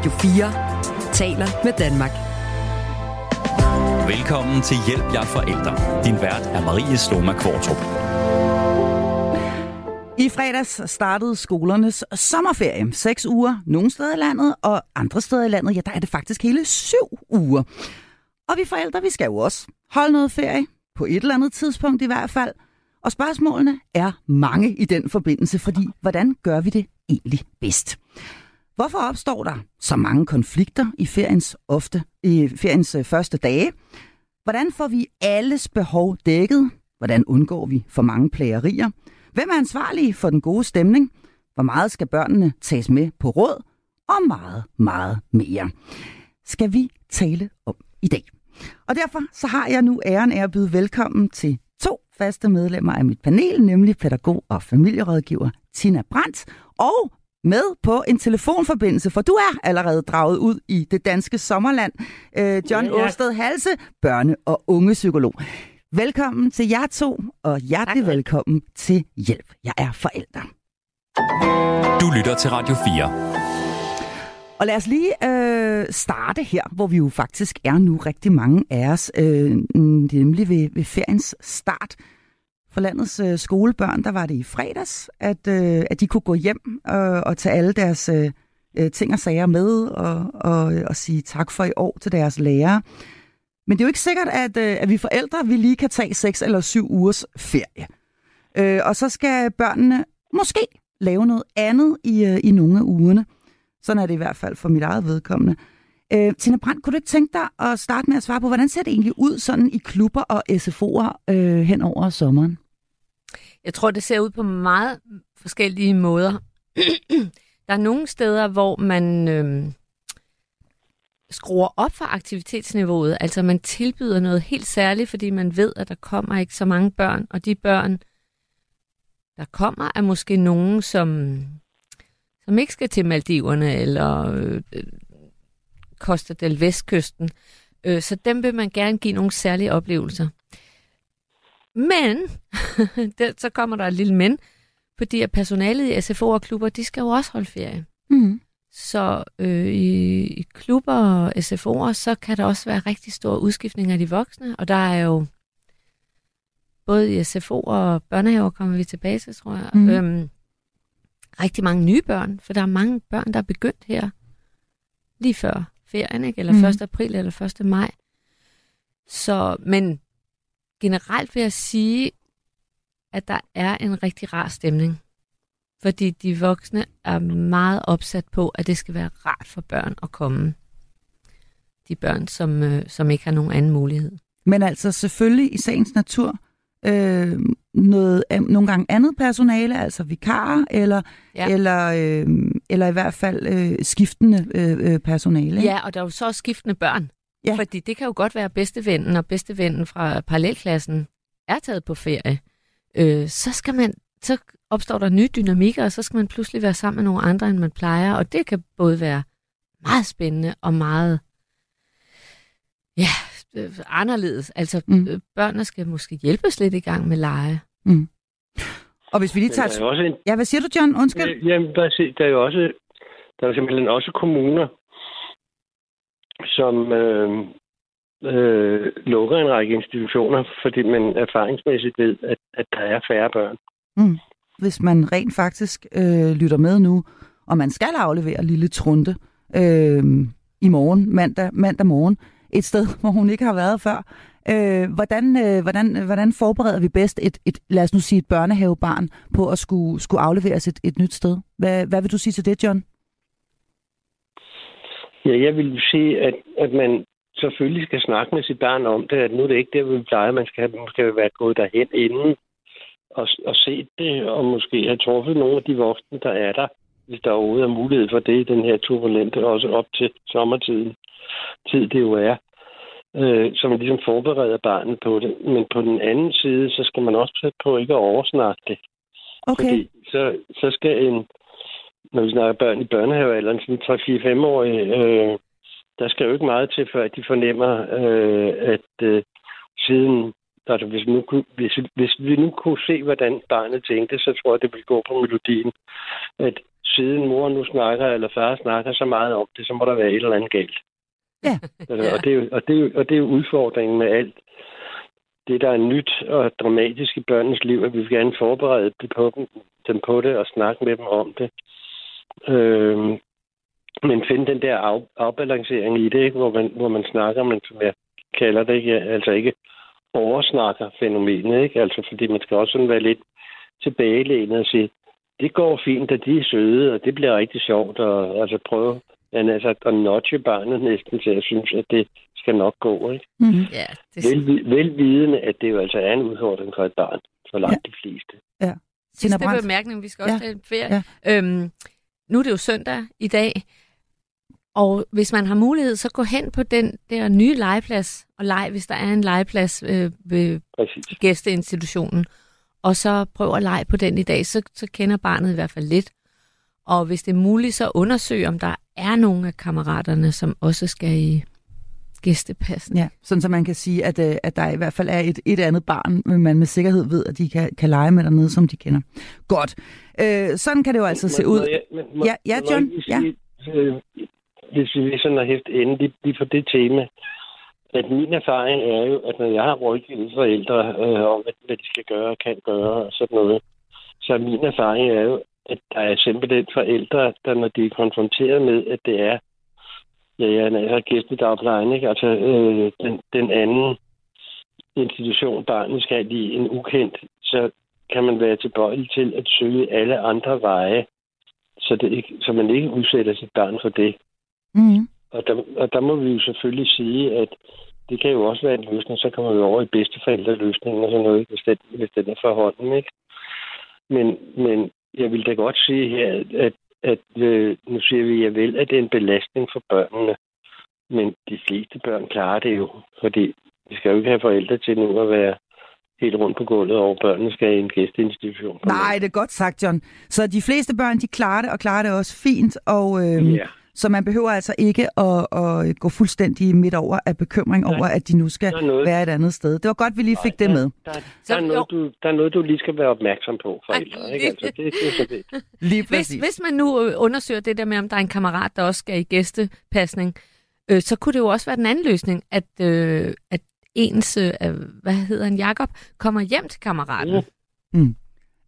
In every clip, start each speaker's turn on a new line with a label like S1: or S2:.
S1: Radio 4 taler med Danmark.
S2: Velkommen til Hjælp jer forældre. Din vært er Marie Sloma Kvartrup.
S3: I fredags startede skolernes sommerferie. Seks uger nogle steder i landet, og andre steder i landet, ja, der er det faktisk hele syv uger. Og vi forældre, vi skal jo også holde noget ferie, på et eller andet tidspunkt i hvert fald. Og spørgsmålene er mange i den forbindelse, fordi hvordan gør vi det egentlig bedst? Hvorfor opstår der så mange konflikter i feriens, ofte, i feriens øh, første dage? Hvordan får vi alles behov dækket? Hvordan undgår vi for mange plagerier? Hvem er ansvarlig for den gode stemning? Hvor meget skal børnene tages med på råd? Og meget, meget mere. Skal vi tale om i dag. Og derfor så har jeg nu æren af at byde velkommen til to faste medlemmer af mit panel, nemlig pædagog og familierådgiver Tina Brandt og med på en telefonforbindelse, for du er allerede draget ud i det danske sommerland. Øh, John ja, ja. Åsted Halse, børne- og ungepsykolog. Velkommen til jer to, og hjertelig tak. velkommen til Hjælp. Jeg er forælder.
S2: Du lytter til Radio 4.
S3: Og lad os lige øh, starte her, hvor vi jo faktisk er nu rigtig mange af os, øh, nemlig ved, ved feriens start. For landets øh, skolebørn, der var det i fredags, at, øh, at de kunne gå hjem øh, og tage alle deres øh, øh, ting og sager med og, og, og sige tak for i år til deres lærere. Men det er jo ikke sikkert, at, øh, at vi forældre vi lige kan tage seks eller syv ugers ferie. Øh, og så skal børnene måske lave noget andet i, øh, i nogle af ugerne. Sådan er det i hvert fald for mit eget vedkommende. Øh, Tina Brandt, kunne du ikke tænke dig at starte med at svare på, hvordan ser det egentlig ud sådan i klubber og SFO'er øh, hen over sommeren?
S4: Jeg tror, det ser ud på meget forskellige måder. Der er nogle steder, hvor man øh, skruer op for aktivitetsniveauet. Altså man tilbyder noget helt særligt, fordi man ved, at der kommer ikke så mange børn. Og de børn, der kommer, er måske nogen, som som ikke skal til Maldiverne eller øh, Costa del Vestkysten. Øh, så dem vil man gerne give nogle særlige oplevelser. Men, der, så kommer der et lille men, fordi at personalet i SFO og klubber, de skal jo også holde ferie. Mm. Så øh, i, i klubber og SFO'er, så kan der også være rigtig stor udskiftning af de voksne, og der er jo både i SFO og børnehaver kommer vi tilbage til, tror jeg, mm. øhm, rigtig mange nye børn, for der er mange børn, der er begyndt her lige før ferien, ikke? eller mm. 1. april eller 1. maj. Så, men generelt vil jeg sige, at der er en rigtig rar stemning. Fordi de voksne er meget opsat på, at det skal være rart for børn at komme. De børn, som, øh, som ikke har nogen anden mulighed.
S3: Men altså selvfølgelig i sagens natur, øh, noget, nogle gange andet personale, altså vikarer, eller, ja. eller, øh, eller i hvert fald øh, skiftende øh, øh personale.
S4: Ja, og der er jo så skiftende børn. Ja. Fordi det kan jo godt være bedstevennen, og bedstevennen fra parallelklassen er taget på ferie. Øh, så skal man, så opstår der nye dynamikker, og så skal man pludselig være sammen med nogle andre, end man plejer. Og det kan både være meget spændende og meget ja, øh, anderledes. Altså, mm. Øh, børnene skal måske hjælpes lidt i gang med lege. Mm.
S3: Og hvis vi lige tager... Der er også en... Ja, hvad siger du, John? Undskyld.
S5: Jamen, der er, der er jo også... Der er simpelthen også kommuner, som øh, øh, lukker en række institutioner, fordi man erfaringsmæssigt ved, at, at der er færre børn. Mm.
S3: Hvis man rent faktisk øh, lytter med nu, og man skal aflevere lille Trunte øh, i morgen, mandag, mandag morgen, et sted, hvor hun ikke har været før. Øh, hvordan, øh, hvordan, hvordan forbereder vi bedst et, et, lad os nu sige, et børnehavebarn på at skulle, skulle afleveres et, et nyt sted? Hvad, hvad vil du sige til det, John?
S5: Ja, jeg vil sige, at, at man selvfølgelig skal snakke med sit barn om det, at nu er det ikke det, vi plejer. Man skal, man skal være gået derhen inden og, og set det, og måske have truffet nogle af de voksne, der er der, hvis der overhovedet er mulighed for det i den her turbulente, også op til sommertiden tid det jo er, øh, så man ligesom forbereder barnet på det. Men på den anden side, så skal man også passe på ikke at oversnakke det.
S3: Okay. Fordi
S5: så, så skal en, når vi snakker børn i børnehavealderen, sådan 3-4-5-årige, øh, der skal jo ikke meget til, før de fornemmer, øh, at øh, siden Altså, hvis, nu, hvis, hvis vi nu kunne se, hvordan barnet tænkte, så tror jeg, det ville gå på melodien. At siden mor nu snakker, eller far snakker så meget om det, så må der være et eller andet galt.
S3: Ja.
S5: Og, det er jo, og, det er jo, og det er jo udfordringen med alt det, der er nyt og dramatisk i børnenes liv, at vi vil gerne forberede dem på, dem, dem på det og snakke med dem om det. Øhm, men finde den der af, afbalancering i det, ikke? Hvor, man, hvor man snakker, men som jeg kalder det ikke, altså ikke oversnakker fænomenet, ikke? Altså fordi man skal også sådan være lidt tilbagelænet og sige, det går fint, at de er søde, og det bliver rigtig sjovt, og altså prøve men altså, at notche barnet næsten til, at synes, at det skal nok gå, ikke?
S3: Mm-hmm.
S4: Ja, det,
S5: Vel, velvidende, at det jo altså er en udfordring for et barn, for langt ja. de fleste.
S3: Ja.
S4: sidste
S3: Brandt.
S4: bemærkning, vi skal også
S3: Ja,
S4: en ferie.
S3: ja.
S4: Øhm, nu er det jo søndag i dag, og hvis man har mulighed, så gå hen på den der nye legeplads, og lege, hvis der er en legeplads øh, ved
S5: Præcis.
S4: gæsteinstitutionen, og så prøv at lege på den i dag, så, så kender barnet i hvert fald lidt. Og hvis det er muligt, så undersøg, om der er nogle af kammeraterne, som også skal i gæstepassen.
S3: Ja, sådan så man kan sige, at, øh, at der i hvert fald er et, et andet barn, men man med sikkerhed ved, at de kan, kan lege med dernede, som de kender. Godt. Øh, sådan kan det jo altså se
S5: Må-
S3: ud.
S5: må jeg- men må-
S3: Ja, ja,
S5: må jeg
S3: John,
S5: lige sige, øh, Hvis vi sådan har hæft ende lige, lige på det tema, at min erfaring er jo, at når jeg har rådgivet forældre øh, om, hvad, hvad de skal gøre og kan gøre og sådan noget, så min erfaring er jo, at der er simpelthen forældre, der når de er konfronteret med, at det er ja, jeg er gæstedagplejen, ikke? Altså øh, den, den anden institution, barnet skal i en ukendt, så kan man være tilbøjelig til at søge alle andre veje, så, det ikke, så man ikke udsætter sit barn for det.
S3: Mm.
S5: Og der, og der må vi jo selvfølgelig sige, at det kan jo også være en løsning, så kommer vi over i bedsteforældreløsningen og sådan noget, hvis den, hvis den er for hånden, ikke? Men, men jeg vil da godt sige her, at, at øh, nu siger vi, at vel, at det er en belastning for børnene, men de fleste børn klarer det jo, fordi vi skal jo ikke have forældre til nu at være helt rundt på gulvet, og børnene skal i en gæsteinstitution.
S3: Nej, det er godt sagt, John. Så de fleste børn, de klarer det, og klarer det også fint, og øh,
S5: Ja.
S3: Så man behøver altså ikke at, at gå fuldstændig midt over af bekymring
S5: Nej.
S3: over, at de nu skal
S5: noget-
S3: være et andet sted. Det var godt, vi lige fik det med.
S5: Der, der,
S4: Så-
S5: der, er noget, du, der er noget, du lige skal være opmærksom på, forældre. Ikke? Altså, det, det er så det.
S3: Lige
S4: Hvis,
S3: præcis.
S4: hvis man nu øh, undersøger det der med, om der er en kammerat, der også skal i gæstepasning, øh, så kunne det jo også være den anden løsning, at, øh, at ens, øh, hvad hedder han, Jakob, kommer hjem til kammeraten.
S5: Mm.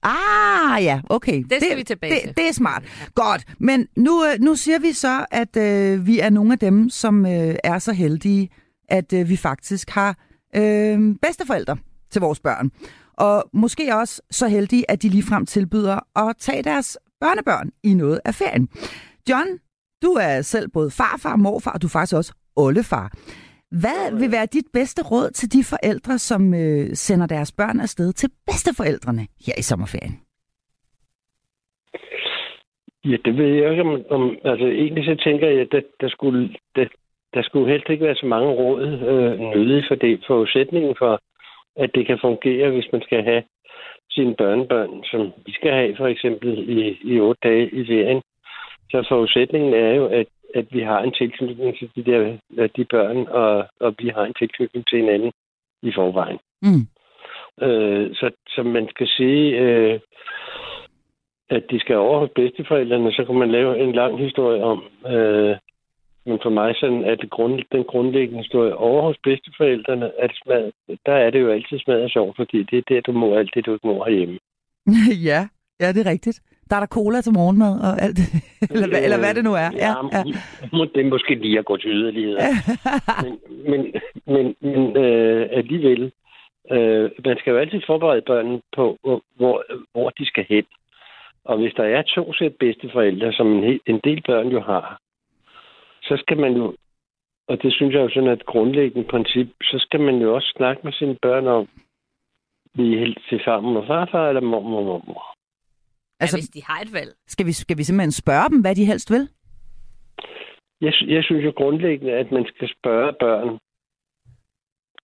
S3: Ah, ja, okay.
S4: Det skal vi tilbage
S3: det,
S4: til.
S3: Det er smart. Godt. Men nu, øh, nu siger vi så, at øh, vi er nogle af dem, som øh, er så heldige, at øh, vi faktisk har øh, bedsteforældre til vores børn. Og måske også så heldige, at de ligefrem tilbyder at tage deres børnebørn i noget af ferien. John, du er selv både farfar, morfar, og du er faktisk også oldefar. Hvad vil være dit bedste råd til de forældre, som øh, sender deres børn afsted til bedsteforældrene her i sommerferien?
S5: Ja, det ved jeg ikke om... om altså, egentlig så tænker jeg, at der, der, skulle, der, der skulle helst ikke være så mange råd øh, nødige for det. Forudsætningen for, at det kan fungere, hvis man skal have sine børnebørn, som vi skal have for eksempel i, i otte dage i ferien. Så forudsætningen er jo, at, at vi har en tilknytning til de, der, de børn, og, og vi har en tilknytning til hinanden i forvejen.
S3: Mm.
S5: Øh, så, så man skal sige, øh, at de skal over hos bedsteforældrene, så kan man lave en lang historie om. Øh, men for mig sådan, at det grund, den grundlæggende historie over hos bedsteforældrene, at smad, der er det jo altid smadret sjovt, fordi det er der, du må alt det, du ikke må herhjemme.
S3: ja, ja, det er rigtigt. Der er der cola til morgenmad og alt eller, hvad, eller hvad det nu er.
S5: Ja, ja. Må, det er måske lige at gå til yderligheder. men men, men, men øh, alligevel, øh, man skal jo altid forberede børnene på, hvor, hvor, hvor de skal hen. Og hvis der er to sæt bedsteforældre, som en, hel, en del børn jo har, så skal man jo, og det synes jeg jo sådan er et grundlæggende princip, så skal man jo også snakke med sine børn om, vi er helt til sammen med farfar eller mormor og mormor.
S3: Altså,
S4: ja, hvis de har et valg.
S3: Skal vi, skal vi simpelthen spørge dem, hvad de helst vil?
S5: Jeg, jeg synes jo grundlæggende, at man skal spørge børn,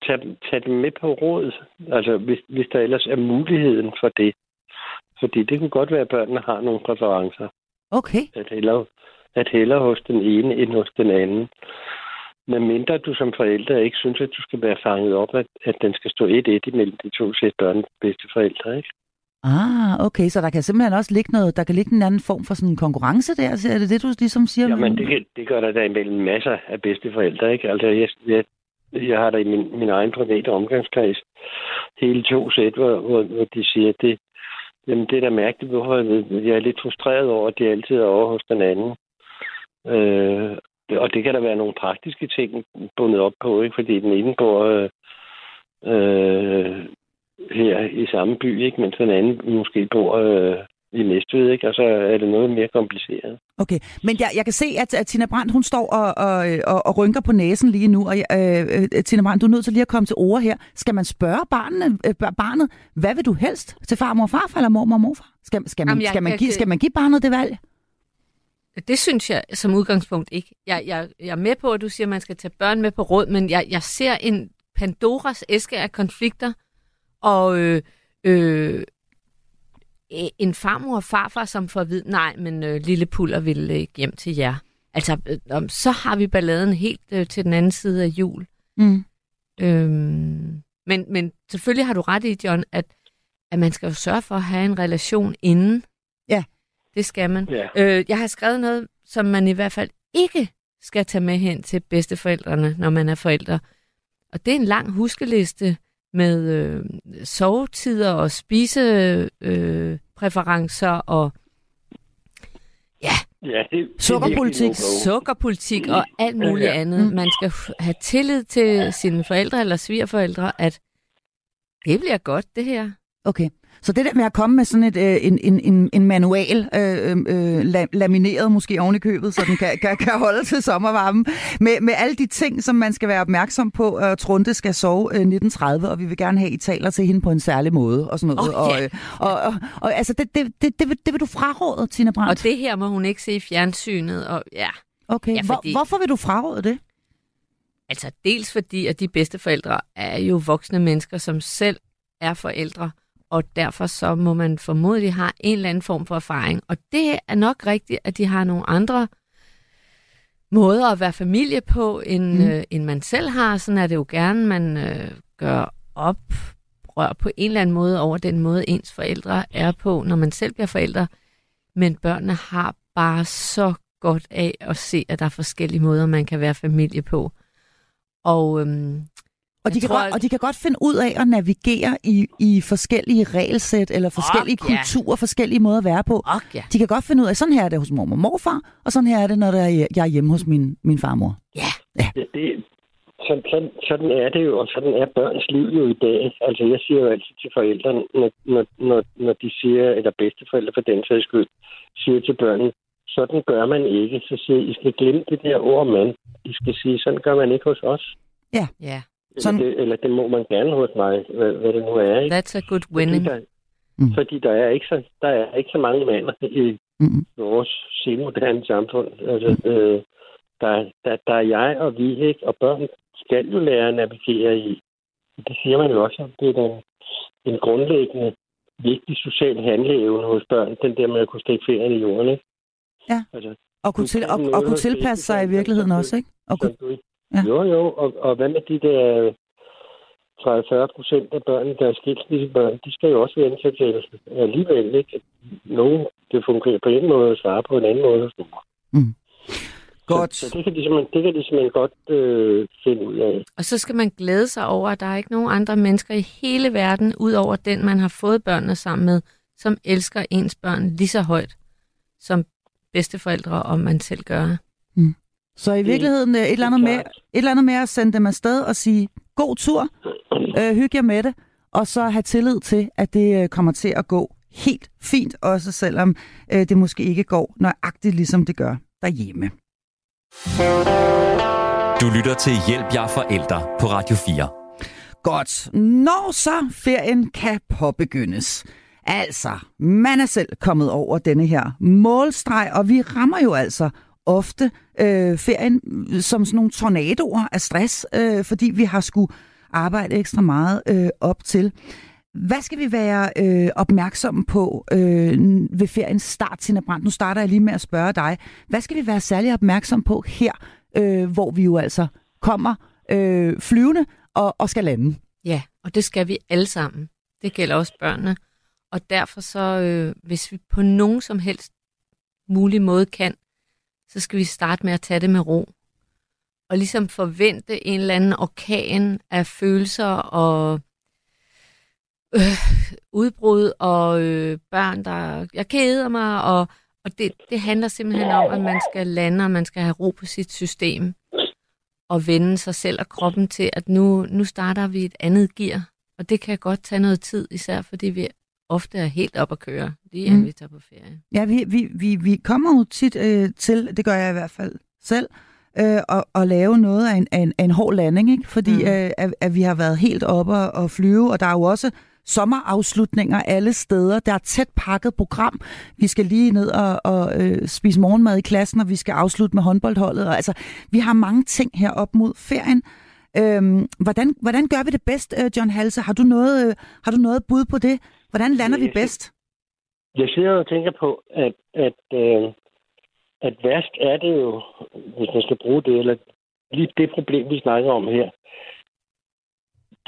S5: tag, dem- tag dem med på råd, altså hvis, hvis der ellers er muligheden for det. Fordi det kunne godt være, at børnene har nogle præferencer.
S3: Okay.
S5: At hellere, at hellere hos den ene end hos den anden. Men mindre du som forældre ikke synes, at du skal være fanget op, at, at den skal stå et et imellem de to sæt børn bedste forældre, ikke?
S3: Ah, okay, så der kan simpelthen også ligge noget, der kan ligge en anden form for sådan en konkurrence der, så er det det, du ligesom siger?
S5: Jamen, det, kan, det gør der da imellem masser af bedsteforældre, ikke? Altså, jeg, jeg, jeg har da i min, min egen private omgangskreds hele to sæt, hvor, hvor, hvor de siger, det, jamen, det er da mærkeligt, hvorfor jeg er lidt frustreret over, at de altid er over hos den anden. Øh, og det kan der være nogle praktiske ting bundet op på, ikke? Fordi den ene går... øh, øh, her i samme by, ikke? mens den anden måske bor øh, i Næstved, ikke? og så er det noget mere kompliceret.
S3: Okay, men jeg, jeg kan se, at, at Tina Brandt, hun står og, og, og, og rynker på næsen lige nu, og øh, øh, Tina Brandt, du er nødt til lige at komme til ord her. Skal man spørge barnet, øh, barnet, hvad vil du helst til farmor og farfar, eller mormor og morfar? Skal, skal, man,
S4: Jamen, jeg-
S3: skal, man
S4: jeg
S3: give, skal man give barnet det valg?
S4: Det synes jeg som udgangspunkt ikke. Jeg, jeg, jeg er med på, at du siger, at man skal tage børn med på råd, men jeg, jeg ser en Pandoras æske af konflikter, og øh, øh, en farmor og farfar, som får at vide, nej, men øh, lille puller vil ikke hjem til jer. Altså, øh, om- så har vi balladen helt øh, til den anden side af jul.
S3: Mm.
S4: Øhm, men, men selvfølgelig har du ret i, John, at, at man skal jo sørge for at have en relation inden.
S3: Ja.
S4: Det skal man.
S5: Ja.
S4: Øh, jeg har skrevet noget, som man i hvert fald ikke skal tage med hen til bedsteforældrene, når man er forældre. Og det er en lang huskeliste med øh, sovetider og spisepreferencer øh, præferencer og
S5: Ja, det, det er
S3: Sukkerpolitik,
S5: no-go.
S4: sukkerpolitik og alt muligt
S5: Ja.
S4: andet.
S3: Mm.
S4: Man skal have tillid til sine forældre eller svigerforældre, at det bliver godt, det her.
S3: Okay, så det der med at komme med sådan et, øh, en, en, en, en manual, øh, øh, la, lamineret måske oven i købet, så den kan, kan, kan holde til sommervarmen, med, med alle de ting, som man skal være opmærksom på, at Trunte skal sove øh, 1930, og vi vil gerne have, I taler til hende på en særlig måde, og sådan noget.
S4: Åh,
S3: og,
S4: ja.
S3: øh, og, og, og altså, det, det, det, det, vil, det vil du fraråde, Tina Brandt?
S4: Og det her må hun ikke se i fjernsynet. Og ja,
S3: okay,
S4: ja,
S3: Hvor,
S4: fordi-
S3: hvorfor vil du fraråde det?
S4: altså dels fordi, at de bedste forældre er jo voksne mennesker, som selv er forældre, og derfor så må man formodentlig have en eller anden form for erfaring. Og det er nok rigtigt, at de har nogle andre måder at være familie på, end,
S3: Mm.
S4: øh, end man selv har. Sådan er det jo gerne, man øh, gør op rør på en eller anden måde over den måde, ens forældre er på, når man selv bliver forældre. Men børnene har bare så godt af at se, at der er forskellige måder, man kan være familie på. Og øhm,
S3: Og de, kan
S4: tror,
S3: godt, og de kan godt finde ud af at navigere i, i forskellige regelsæt, eller forskellige
S4: ja.
S3: kulturer, forskellige måder at være på.
S4: og ja,
S3: De kan godt finde ud af, sådan her er det hos mormor og morfar, og sådan her er det, når der er, jeg er hjemme hos min, min farmor.
S5: Ja, det, sådan, sådan, sådan er det jo, og sådan er børns liv jo i dag. Altså, jeg siger jo altid til forældrene, når, når, når, når de siger, eller bedsteforældre for den sags skyld, siger til børnene, sådan gør man ikke. Så siger I skal glemme det der ord, mand. I skal sige, sådan gør man ikke hos os.
S4: ja,
S5: Eller,
S3: Sådan-
S5: det, eller det må man gerne hos mig, hvad, hvad det nu er. Ikke?
S4: that's a good winning.
S5: Fordi, der,
S3: Mm.
S5: fordi der er ikke så, der er ikke så mange mænd i
S3: Mm.
S5: vores senmoderne samfund. Altså, øh, der, der, der er jeg og vi, ikke? Og børn skal jo lære at navigere i. Det siger man jo også. Det er den, en grundlæggende vigtig social handleevne hos børn, den der med at kunne stikke ferien i jorden, ikke?
S3: Ja.
S5: Altså,
S3: Og kunne, til, og, og kunne tilpasse sig i virkeligheden også, ikke? Og kunne,
S5: du,
S3: Ja.
S5: Jo, jo, og, og hvad med de der 30-40 procent af børn, der er skilsmissebørn, de skal jo også sig til alligevel, ikke? Nogle, det fungerer på en måde, og svare på en anden måde nogle.
S3: godt.
S5: Så, så det, kan de simpelthen, det kan de simpelthen godt øh, finde ud af.
S4: Og så skal man glæde sig over, at der er ikke nogen andre mennesker i hele verden, ud over den, man har fået børnene sammen med, som elsker ens børn lige så højt, som bedsteforældre, og man selv gør.
S3: Så i virkeligheden øh, et eller, andet med, et eller andet med at sende dem afsted og sige, god tur, øh, hygge jer med det, og så have tillid til, at det øh, kommer til at gå helt fint, også selvom øh, det måske ikke går nøjagtigt, ligesom det gør derhjemme.
S2: Du lytter til Hjælp jer forældre på Radio 4.
S3: Godt. Når så ferien kan påbegyndes. Altså, man er selv kommet over denne her målstreg, og vi rammer jo altså ofte øh, ferien som sådan nogle tornadoer af stress, øh, fordi vi har skulle arbejde ekstra meget øh, op til. Hvad skal vi være øh, opmærksomme på øh, ved feriens start, Tina Brandt? Nu starter jeg lige med at spørge dig. Hvad skal vi være særlig opmærksom på her, øh, hvor vi jo altså kommer øh, flyvende og, og skal lande?
S4: Ja, og det skal vi alle sammen. Det gælder også børnene. Og derfor så, øh, hvis vi på nogen som helst mulig måde kan, så skal vi starte med at tage det med ro. Og ligesom forvente en eller anden orkan af følelser og øh, udbrud og øh, børn, der jeg keder mig. Og, og det, det handler simpelthen om, at man skal lande, og man skal have ro på sit system. Og vende sig selv og kroppen til, at nu, nu starter vi et andet gear. Og det kan godt tage noget tid, især fordi vi ofte er helt op at køre, lige inden
S3: Mm.
S4: vi tager på ferie.
S3: Ja, vi, vi, vi, vi kommer jo tit øh, til, det gør jeg i hvert fald selv, øh, at, at lave noget af en, af en, af en hård landing, ikke? fordi
S4: Mm.
S3: øh, at, at vi har været helt oppe og, og flyve, og der er jo også sommerafslutninger alle steder. Der er tæt pakket program. Vi skal lige ned og, og øh, spise morgenmad i klassen, og vi skal afslutte med håndboldholdet. Og, altså, vi har mange ting her op mod ferien. Øhm, hvordan, hvordan gør vi det bedst, øh, John Halse? Har du noget, øh, har du noget bud på det? Hvordan lander vi bedst?
S5: Jeg sidder og tænker på, at, at, øh, at værst er det jo, hvis man skal bruge det, eller lige det problem, vi snakker om her,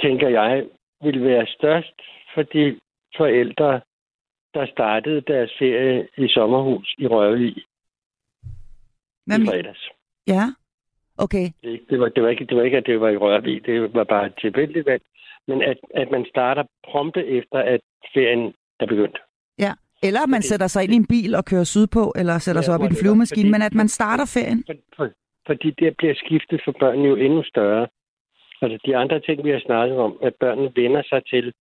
S5: tænker jeg, vil være størst for de forældre, der startede deres ferie i sommerhus i Rørvig
S3: Hvad
S5: i fredags.
S3: Ja, okay.
S5: Det, det, var, det, var ikke, det var ikke, at det var i Rørvig. Det var bare et tilfældigt valg. Men at, at man starter prompte efter, at ferien er begyndt.
S3: Eller man
S5: Fordi-
S3: sætter sig ind i en bil og kører sydpå, eller sætter
S5: Ja,
S3: sig op i en flyvemaskine,
S5: Fordi-
S3: men at man starter ferien.
S5: For, for, fordi der bliver skiftet for børnene jo endnu større. Altså de andre ting, vi har snakket om, at børnene vender sig til,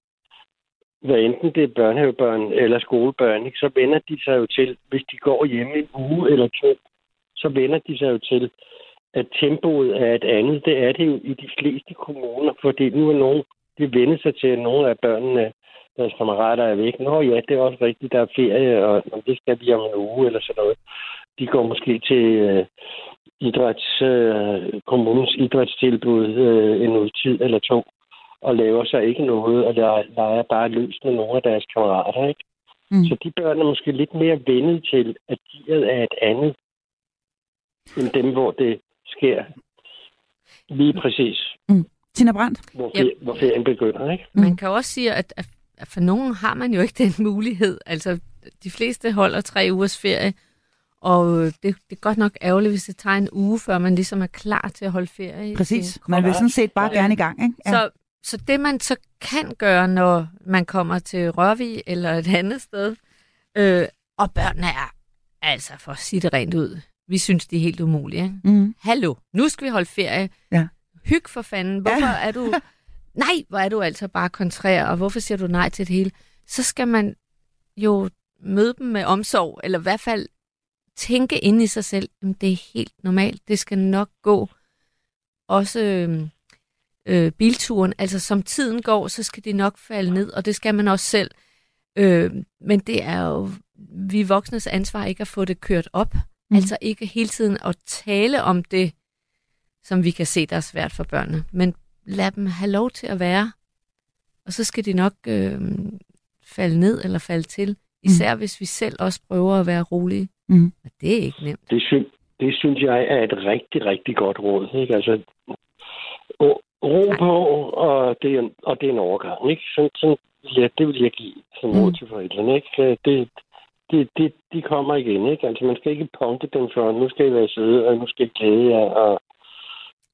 S5: hvad enten det er børnehavebørn eller skolebørn, ikke, så vender de sig jo til, hvis de går hjemme en uge eller to, så vender de sig jo til, at tempoet er et andet. Det er det jo i de fleste kommuner, fordi nu er nogen, de vender sig til, at nogle af børnene, deres kammerater er væk. Nå ja, det er også rigtigt, der er ferie, og, det skal vi om en uge eller sådan noget. De går måske til øh, idræts, øh, kommunens idrætstilbud øh, en uge tid eller to, og laver sig ikke noget, og leger, leger bare løs med nogle af deres kammerater. Ikke?
S3: Mm.
S5: Så de børn er måske lidt mere vendet til, at gearet er et andet, end dem, hvor det sker lige præcis,
S3: Tina Brandt?
S5: hvor,
S4: Yep.
S5: fer- hvor ferien begynder. Ikke?
S3: Mm.
S4: Man kan også sige, at, at for nogen har man jo ikke den mulighed. Altså, de fleste holder tre ugers ferie, og det, det er godt nok ærgerligt, hvis det tager en uge, før man ligesom er klar til at holde ferie.
S3: Præcis. Man vil sådan set bare
S5: Ja.
S3: gerne i gang, ikke?
S4: Så, så det, man så kan gøre, når man kommer til Rørvig eller et andet sted, øh, og børnene er, altså for at sige det rent ud, vi synes, de er helt umulige. Ikke?
S3: Mm.
S4: Hallo, nu skal vi holde ferie.
S3: Ja.
S4: Hyg for fanden. Hvorfor
S3: Ja.
S4: er du... Nej, hvor er du altså bare kontrær, og hvorfor siger du nej til det hele? Så skal man jo møde dem med omsorg, eller i hvert fald tænke ind i sig selv, at det er helt normalt, det skal nok gå. Også øh, øh, bilturen, altså som tiden går, så skal de nok falde ned, og det skal man også selv. Øh, men det er jo vi voksnes ansvar ikke at få det kørt op. Mm. Altså ikke hele tiden at tale om det, som vi kan se, der er svært for børnene. Men lad dem have lov til at være. Og så skal de nok øh, falde ned eller falde til. Især mm. hvis vi selv også prøver at være rolige.
S3: Mm.
S4: Og det er ikke nemt.
S5: Det, sy- det synes jeg er et rigtig, rigtig godt råd. Ikke? Altså, ro, ro på, og det, er en, og det er en overgang. Ikke? Sådan, sådan, ja, det vil jeg give som råd
S3: Mm.
S5: til forældrene. Ikke? Det, det, det, de kommer igen. Ikke? Altså, man skal ikke punke dem for, nu skal I være søde, og nu skal I glæde jer. Og,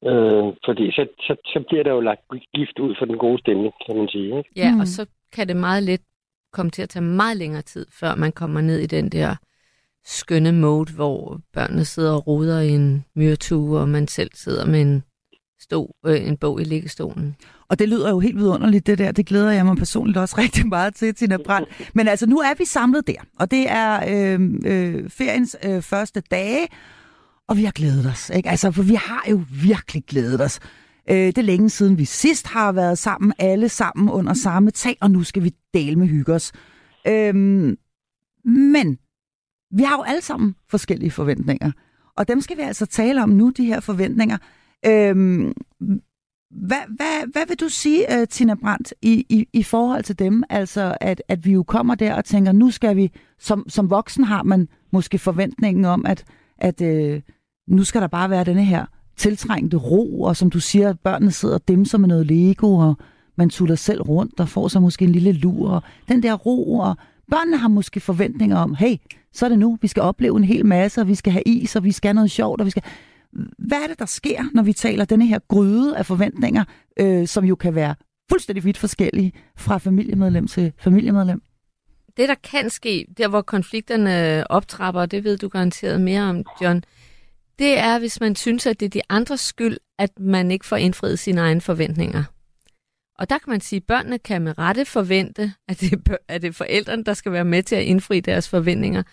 S5: øh, fordi så, så, så bliver der jo lagt gift ud for den gode stemning, kan man sige. Ikke?
S4: Ja,
S3: Mm.
S4: mm. og så kan det meget let komme til at tage meget længere tid, før man kommer ned i den der skønne mode, hvor børnene sidder og roder i en myretue, og man selv sidder med en, stol, øh, en bog i liggestolen.
S3: Og det lyder jo helt vidunderligt, det der. Det glæder jeg mig personligt også rigtig meget til, Tina Brandt. Men altså, nu er vi samlet der, og det er øh, øh, feriens øh, første dage, og vi har glædet os. Ikke? Altså, for vi har jo virkelig glædet os. Øh, det er længe siden, vi sidst har været sammen, alle sammen under samme tag, og nu skal vi dele med hygge os. Øh, men vi har jo alle sammen forskellige forventninger, og dem skal vi altså tale om nu, de her forventninger. Øhm, hvad, hvad, hvad vil du sige, uh, Tina Brandt, i, i, i forhold til dem? Altså, at, at vi jo kommer der og tænker, nu skal vi, som, som voksen har man måske forventningen om, at, at uh, nu skal der bare være denne her tiltrængte ro, og som du siger, at børnene sidder og dimser med noget Lego, og man tuller selv rundt og får sig måske en lille lur. Og den der ro, og børnene har måske forventninger om, hey, så er det nu, vi skal opleve en hel masse, og vi skal have is, og vi skal have noget sjovt, og vi skal... Hvad er det, der sker, når vi taler denne her gryde af forventninger, øh, som jo kan være fuldstændig vidt forskellige fra familiemedlem til familiemedlem?
S4: Det, der kan ske, der hvor konflikterne optrapper, det ved du garanteret mere om, John, det er, hvis man synes, at det er de andres skyld, at man ikke får indfriet sine egne forventninger. Og der kan man sige, at børnene kan med rette forvente, at det, er, at det er forældrene, der skal være med til at indfri deres forventninger.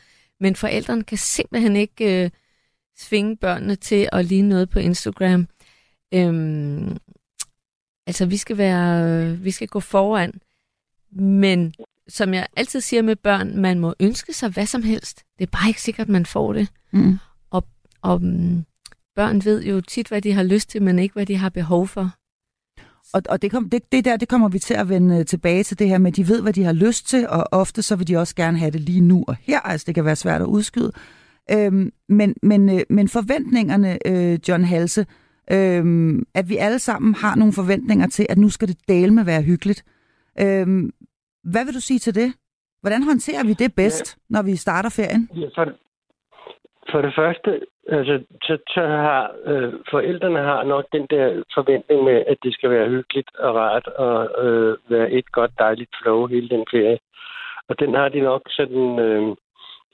S4: Men forældrene kan simpelthen ikke øh, svinge børnene til at ligne noget på Instagram. Øhm, altså, vi skal, være, vi skal gå foran. Men som jeg altid siger med børn, man må ønske sig hvad som helst. Det er bare ikke sikkert, man får det. Mm. Og, og um, børn ved jo tit, hvad de har lyst til, men ikke, hvad de har behov for.
S3: Og, og det, kom, det, det der, det kommer vi til at vende øh, tilbage til det her med, at de ved, hvad de har lyst til, og ofte så vil de også gerne have det lige nu og her. Altså, det kan være svært at udskyde. Øhm, men, men, øh, men forventningerne, øh, John Halse, øh, at vi alle sammen har nogle forventninger til, at nu skal det dele med være hyggeligt. Øh, hvad vil du sige til det? Hvordan håndterer vi det bedst, ja. når vi starter ferien?
S5: Ja, for, for det første, altså, så, så har øh, forældrene har nok den der forventning med, at det skal være hyggeligt og rart og øh, være et godt dejligt flow hele den ferie. Og den har de nok sådan øh,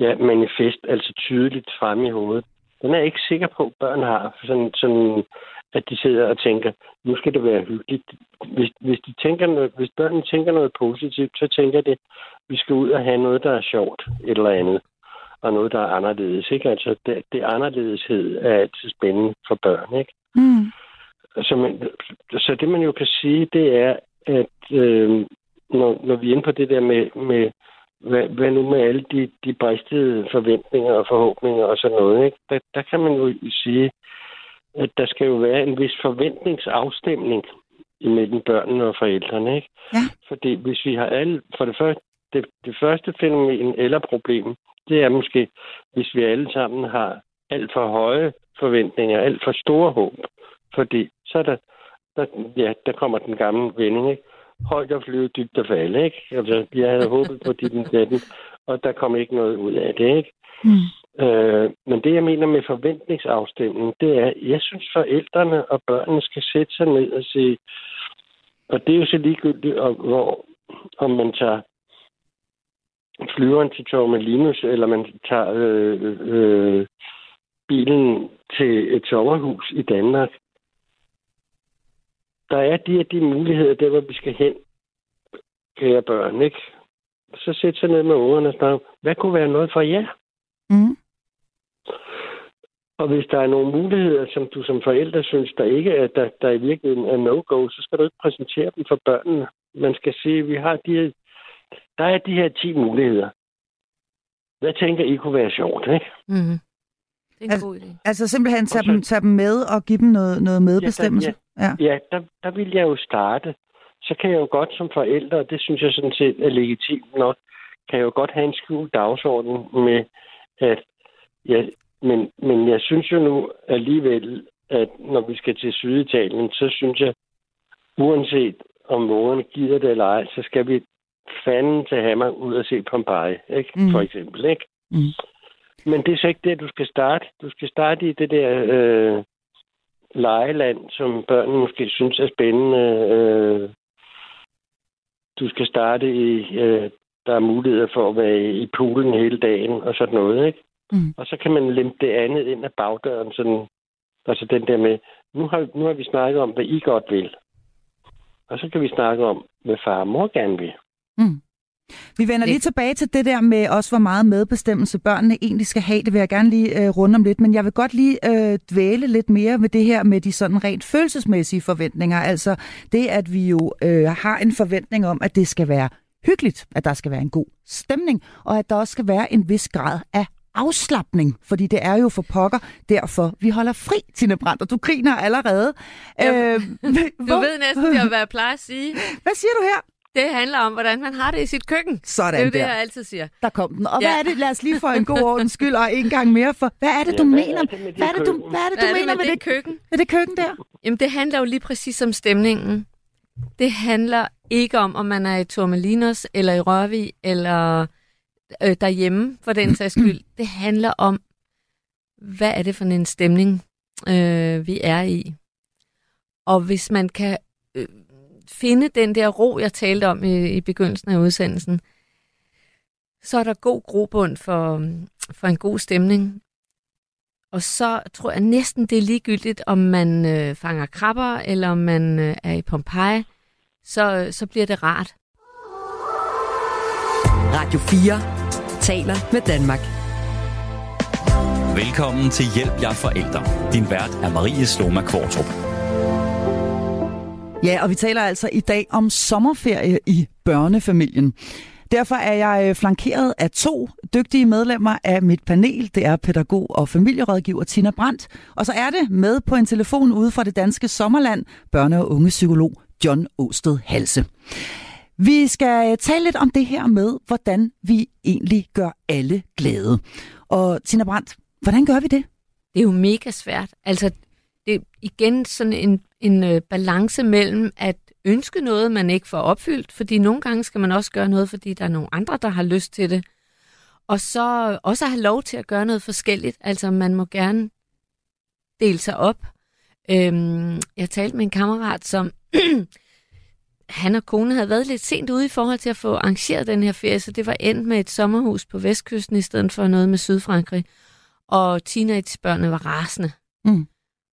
S5: ja, manifest, altså tydeligt frem i hovedet. Den er jeg ikke sikker på, at børn har sådan, sådan at de sidder og tænker, nu skal det være hyggeligt. Hvis, hvis, de tænker noget, hvis børnene tænker noget positivt, så tænker de, vi skal ud og have noget, der er sjovt, et eller andet, og noget, der er anderledes. Ikke? Altså, det, det anderledeshed er altid spændende for børn. Ikke? Mm. Så, man, så det, man jo kan sige, det er, at øh, når, når vi er inde på det der med, med hvad, hvad nu med alle de, de bristede forventninger og forhåbninger og sådan noget, ikke? Der, der kan man jo sige, at der skal jo være en vis forventningsafstemning imellem børnene og forældrene. Ikke?
S3: Ja.
S5: Fordi hvis vi har alle, for det første, det, det første fænomen eller problem, det er måske, hvis vi alle sammen har alt for høje forventninger, alt for store håb. Fordi så er der, der, ja, der kommer den gamle vending, ikke? Højt at flyve, dybt at falde, ikke? Altså, jeg havde håbet på dit den, og der kom ikke noget ud af det, ikke? Mm. Øh, men det, jeg mener med forventningsafstemning, det er, jeg synes, forældrene og børnene skal sætte sig ned og sige, og det er jo så ligegyldigt, om, hvor, om man tager flyveren til Tormelinus, eller man tager øh, øh, bilen til et sommerhus i Danmark. Der er de her de muligheder, der hvor vi skal hen, kære børn, ikke? Så sæt sig ned med ungerne og snakke, hvad kunne være noget for jer? Mm. Og hvis der er nogle muligheder, som du som forældre synes, der ikke er, der, der i virkeligheden er no-go, så skal du ikke præsentere dem for børnene. Man skal sige, vi har de her, der er de her 10 muligheder. Hvad tænker I kunne være sjovt, ikke?
S4: Mm. Det er en
S3: altså,
S4: god idé.
S3: Altså simpelthen tage, så, dem, tage dem med og give dem noget, noget medbestemmelse?
S5: Ja, der, ja, ja der, der vil jeg jo starte. Så kan jeg jo godt som forældre, og det synes jeg sådan set er legitimt nok, kan jeg jo godt have en skjult dagsorden med, at ja, men, men jeg synes jo nu alligevel, at når vi skal til Syditalien, så synes jeg, uanset om morgenen gider det eller ej, så skal vi fanden til hammer ud og se Pompeji, ikke? Mm. for eksempel. Ikke? Mm. Men det er så ikke det, du skal starte. Du skal starte i det der øh, lejeland, som børnene måske synes er spændende. Øh, du skal starte i, øh, der er muligheder for at være i poolen hele dagen og sådan noget. Ikke? Mm. Og så kan man lempe det andet ind af bagdøren, sådan, altså den der med, nu har, nu har vi snakket om, hvad I godt vil. Og så kan vi snakke om, hvad far og mor gerne vil. Mm.
S3: Vi vender lige tilbage til det der med også, hvor meget medbestemmelse børnene egentlig skal have. Det vil jeg gerne lige øh, runde om lidt, men jeg vil godt lige øh, dvæle lidt mere med det her med de sådan rent følelsesmæssige forventninger. Altså det, at vi jo øh, har en forventning om, at det skal være hyggeligt, at der skal være en god stemning, og at der også skal være en vis grad af afslappning, fordi det er jo for pokker derfor, vi holder fri, Tine Brandt, og du griner allerede.
S4: Ja, øh, du hvor... ved næsten, hvad jeg plejer at sige.
S3: Hvad siger du her?
S4: Det handler om, hvordan man har det i sit køkken.
S3: Sådan
S4: Det er jo
S3: der.
S4: det, jeg altid siger.
S3: Der kom den. Og ja. hvad er det, lad os lige få en god ordens skyld, og en gang mere for, hvad er det, du
S5: Ja, hvad
S3: mener?
S5: er
S3: Hvad er det, du, hvad er det,
S4: Hvad
S3: du
S4: er det
S3: mener
S4: med
S3: med
S4: det
S3: det,
S4: køkken?
S3: med det køkken der?
S4: Jamen, det handler jo lige præcis om stemningen. det handler ikke om, om man er i Tormelinos, eller i Rørvig, eller øh, derhjemme, for den sags skyld. Det handler om, hvad er det for en stemning, øh, vi er i. Og hvis man kan finde den der ro, jeg talte om i, i begyndelsen af udsendelsen, så er der god grobund for, for en god stemning. Og så tror jeg næsten, det er ligegyldigt, om man øh, fanger krabber, eller om man øh, er i Pompeji, så, så bliver det rart.
S1: Radio 4 taler med Danmark.
S2: Velkommen til Hjælp jer forældre. Din vært er Marie Sloma Kvartrup.
S3: Ja, og vi taler altså i dag om sommerferie i børnefamilien. Derfor er jeg øh, flankeret af to dygtige medlemmer af mit panel. Det er pædagog og familierådgiver Tina Brandt, og så er det med på en telefon ude fra det danske sommerland, børne- og ungepsykolog John Åsted Halse. Vi skal øh, tale lidt om det her med, hvordan vi egentlig gør alle glade. Og Tina Brandt, hvordan gør vi det?
S4: Det er jo mega svært. Altså, det er igen sådan en, en øh, balance mellem at ønske noget, man ikke får opfyldt, fordi nogle gange skal man også gøre noget, fordi der er nogle andre, der har lyst til det. Og så også have lov til at gøre noget forskelligt. Altså, man må gerne dele sig op. Øhm, jeg talte med en kammerat, som han og kone havde været lidt sent ude i forhold til at få arrangeret den her ferie, så det var endt med et sommerhus på vestkysten i stedet for noget med Sydfrankrig. Og teenagebørnene var rasende.
S3: Mm.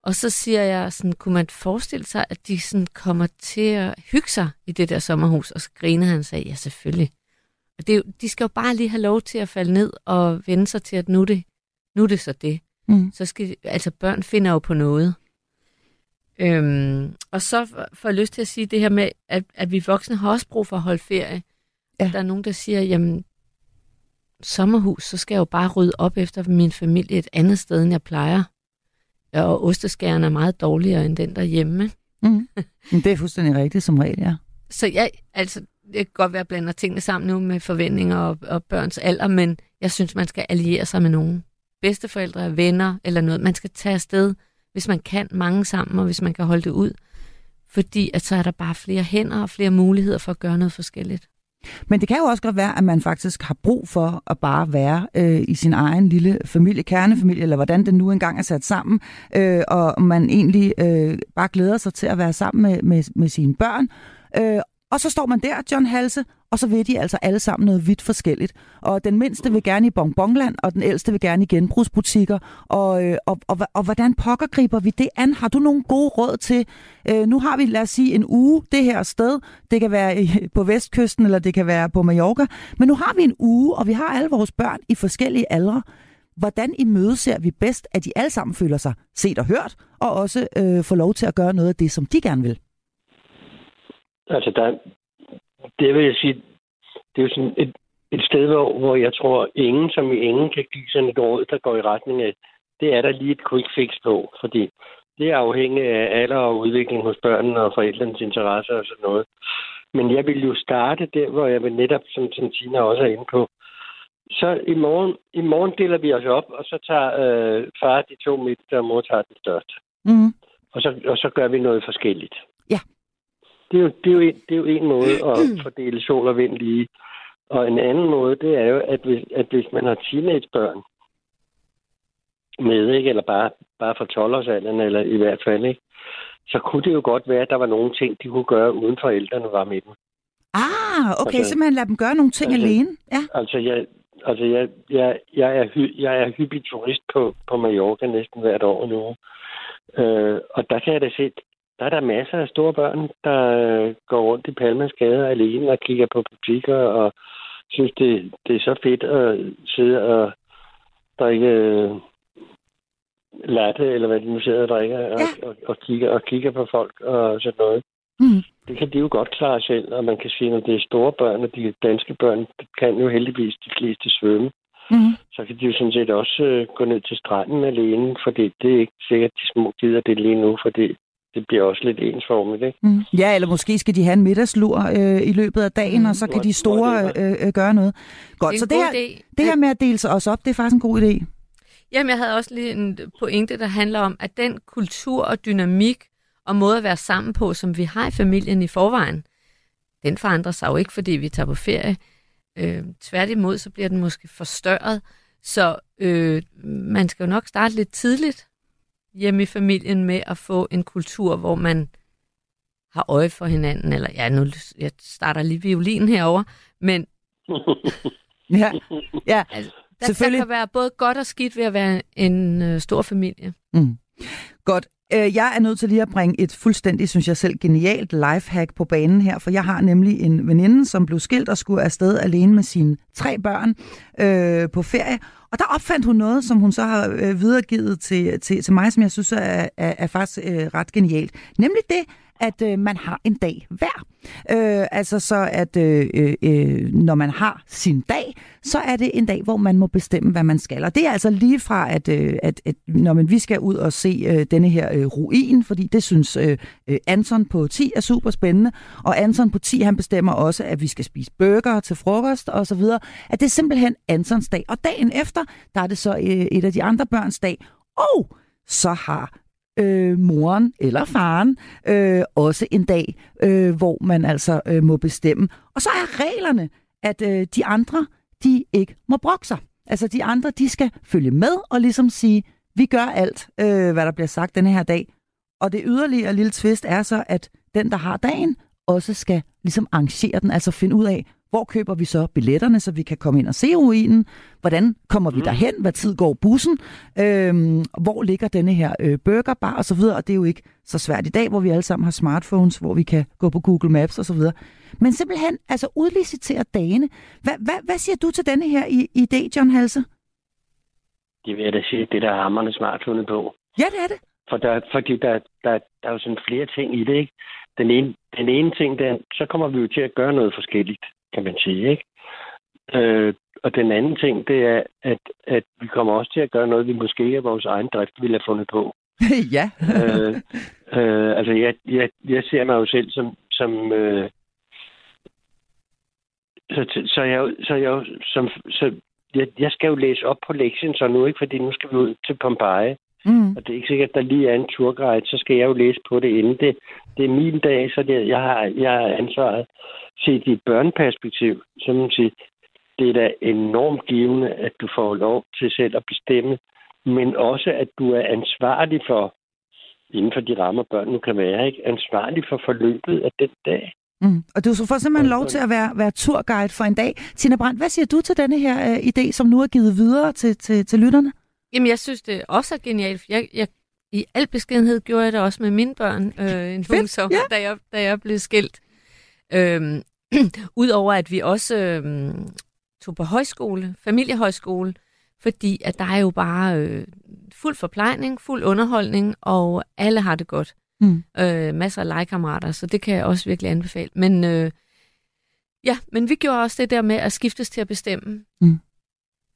S4: Og så siger jeg sådan, kunne man forestille sig, at de sådan kommer til at hygge sig i det der sommerhus? Og så grinede han og sagde, ja selvfølgelig. Og det, de skal jo bare lige have lov til at falde ned og vende sig til, at nu er det, nu det så det.
S3: Mm.
S4: Så skal altså børn finder jo på noget. Øhm, og så får- får jeg lyst til at sige det her med, at, at vi voksne har også brug for at holde ferie.
S3: Ja.
S4: Der er nogen, der siger, jamen, sommerhus, så skal jeg jo bare rydde op efter min familie et andet sted, end jeg plejer. Og osteskæren er meget dårligere end den derhjemme.
S3: Mm. Men det er fuldstændig rigtigt som regel, ja.
S4: Så jeg, altså, det kan godt være, at jeg blander tingene sammen nu med forventninger og, og børns alder, men jeg synes, man skal alliere sig med nogen. Bedsteforældre, venner eller noget. Man skal tage afsted, hvis man kan mange sammen, og hvis man kan holde det ud. Fordi at så er der bare flere hænder og flere muligheder for at gøre noget forskelligt.
S3: Men det kan jo også godt være, at man faktisk har brug for at bare være øh, i sin egen lille familie, kernefamilie, eller hvordan den nu engang er sat sammen, øh, og man egentlig øh, bare glæder sig til at være sammen med, med, med sine børn. Øh, og så står man der, John Halse, og så vil de altså alle sammen noget vidt forskelligt. Og den mindste vil gerne i bonbonland, og den ældste vil gerne i genbrugsbutikker. Og, øh, og, og, og hvordan pokker griber vi det an? Har du nogle gode råd til? Øh, nu har vi, lad os sige, en uge det her sted. Det kan være på vestkysten, eller det kan være på Mallorca. Men nu har vi en uge, og vi har alle vores børn i forskellige aldre. Hvordan imødeser vi bedst, at de alle sammen føler sig set og hørt, og også øh, får lov til at gøre noget af det, som de gerne vil?
S5: Altså, der, det vil jeg sige, det er jo sådan et, et sted, hvor, hvor jeg tror, ingen som i ingen kan give sådan et råd, der går i retning af, det er der lige et quick fix på, fordi det er afhængigt af alder og udvikling hos børnene og forældrenes interesser og sådan noget. Men jeg vil jo starte der, hvor jeg vil netop, som, som Tina også er inde på, så i morgen, i morgen deler vi os op, og så tager øh, far de to midterste, og mor tager den største.
S3: Mm.
S5: Og så, og så gør vi noget forskelligt.
S3: Ja.
S5: Det er jo, det er jo, en, det er jo en måde at fordele sol og vind lige. Og en anden måde, det er jo, at hvis, at hvis man har teenagebørn med, ikke? eller bare, bare fra 12-årsalderen, eller i hvert fald, ikke? så kunne det jo godt være, at der var nogle ting, de kunne gøre, uden forældrene var med dem.
S3: Ah, okay,
S5: Altså-
S3: simpelthen lad dem gøre nogle ting
S5: Altså-
S3: alene. Ja.
S5: Altså, jeg, altså jeg, jeg, jeg, er, hy, jeg er hyppig turist på, på Mallorca næsten hvert år nu. Øh, og der kan jeg da se, der er der masser af store børn, der øh, går rundt i Palmas gader alene og kigger på butikker og synes, det, det er så fedt at sidde og drikke øh, latte, eller hvad de nu sidder og drikker, og,
S3: Ja.
S5: og, og, kigger, og kigger på folk og sådan noget.
S3: Mm.
S5: Det kan de jo godt klare selv, og man kan sige, at det er store børn, og de danske børn kan jo heldigvis de fleste svømme.
S3: Mm.
S5: Så kan de jo sådan set også øh, gå ned til stranden alene, fordi det er ikke sikkert, at de små gider det lige nu, fordi det bliver også lidt ensformigt, ikke?
S3: Mm. Ja, eller måske skal de have en middagslur øh, i løbet af dagen,
S4: Mm.
S3: og så kan de store øh, øh, gøre noget. Godt,
S4: Det er
S3: så det her,
S4: idé.
S3: det her med at dele sig også op, det er faktisk en god idé.
S4: Jamen, jeg havde også lige en pointe, der handler om, at den kultur og dynamik og måde at være sammen på, som vi har i familien i forvejen, den forandrer sig jo ikke, fordi vi tager på ferie. Øh, tværtimod, så bliver den måske forstørret. Så øh, man skal jo nok starte lidt tidligt hjemme i familien med at få en kultur, hvor man har øje for hinanden. Eller ja, nu jeg starter lige violin herover, men
S3: Ja, ja.
S4: altså, der, der kan være både godt og skidt ved at være en øh, stor familie.
S3: Mm. Godt. Øh, Jeg er nødt til lige at bringe et fuldstændig, synes jeg selv, genialt lifehack på banen her, for jeg har nemlig en veninde, som blev skilt og skulle afsted alene med sine tre børn øh, på ferie. Og der opfandt hun noget, som hun så har øh, videregivet til, til, til mig, som jeg synes er, er, er faktisk øh, ret genialt. Nemlig det, at øh, man har en dag hver. Øh, altså så, at øh, øh, øh, når man har sin dag, så er det en dag, hvor man må bestemme, hvad man skal. Og det er altså lige fra, at, øh, at, at når man, vi skal ud og se øh, denne her øh, ruin, fordi det synes øh, øh Anton på 10 er super spændende, og Anton på 10, han bestemmer også, at vi skal spise burger til frokost og så videre, at det er simpelthen Antons dag. Og dagen efter, der er det så øh, et af de andre børns dag, og så har øh, moren eller faren øh, også en dag, øh, hvor man altså øh, må bestemme. Og så er reglerne, at øh, de andre, de ikke må brokke sig. Altså de andre, de skal følge med og ligesom sige, vi gør alt, øh, hvad der bliver sagt denne her dag. Og det yderligere lille twist er så, at den, der har dagen, også skal ligesom arrangere den, altså finde ud af, hvor køber vi så billetterne, så vi kan komme ind og se ruinen? Hvordan kommer vi derhen? Hvad tid går bussen? Øhm, hvor ligger denne her øh, burgerbar og så videre? Og det er jo ikke så svært i dag, hvor vi alle sammen har smartphones, hvor vi kan gå på Google Maps og så videre. Men simpelthen altså udlicitere dagene. Hvad, hvad, hvad siger du til denne her i- idé, John Halse?
S5: Det vil jeg da sige, det der er hammerne smart fundet på.
S3: Ja, det er det.
S5: For der, fordi der, der, der er jo sådan flere ting i det, ikke? Den ene, den ene ting, der, så kommer vi jo til at gøre noget forskelligt, kan man sige, ikke? Øh, og den anden ting, det er, at, at vi kommer også til at gøre noget, vi måske ikke af vores egen drift ville have fundet på.
S3: ja.
S5: øh, øh, altså, jeg, jeg, jeg ser mig jo selv som... som øh, så, så jeg, så jeg, som, så jeg, jeg skal jo læse op på lektien, så nu ikke, fordi nu skal vi ud til Pompeji,
S3: Mm.
S5: og det er ikke sikkert, at der lige er en turguide, så skal jeg jo læse på det inden. Det, det er min dag, så det, jeg har jeg har ansvaret. Set i et børneperspektiv, så man sige, det er da enormt givende, at du får lov til selv at bestemme, men også, at du er ansvarlig for, inden for de rammer børn nu kan være, ikke? ansvarlig for forløbet af den dag.
S3: Mm. Og du får simpelthen lov til at være, være turguide for en dag. Tina Brandt, hvad siger du til denne her øh, idé, som nu er givet videre til, til, til lytterne?
S4: Jamen, jeg synes, det også er genialt. Jeg, jeg, I al beskedenhed gjorde jeg det også med mine børn øh, en
S3: Fedt,
S4: sommer,
S3: ja.
S4: da, jeg, da jeg blev skilt. Øhm, Udover at vi også øhm, tog på højskole, familiehøjskole, fordi at der er jo bare øh, fuld forplejning, fuld underholdning, og alle har det godt.
S3: Mm.
S4: Øh, masser af legekammerater, så det kan jeg også virkelig anbefale. Men øh, ja, men vi gjorde også det der med at skiftes til at bestemme.
S3: Mm.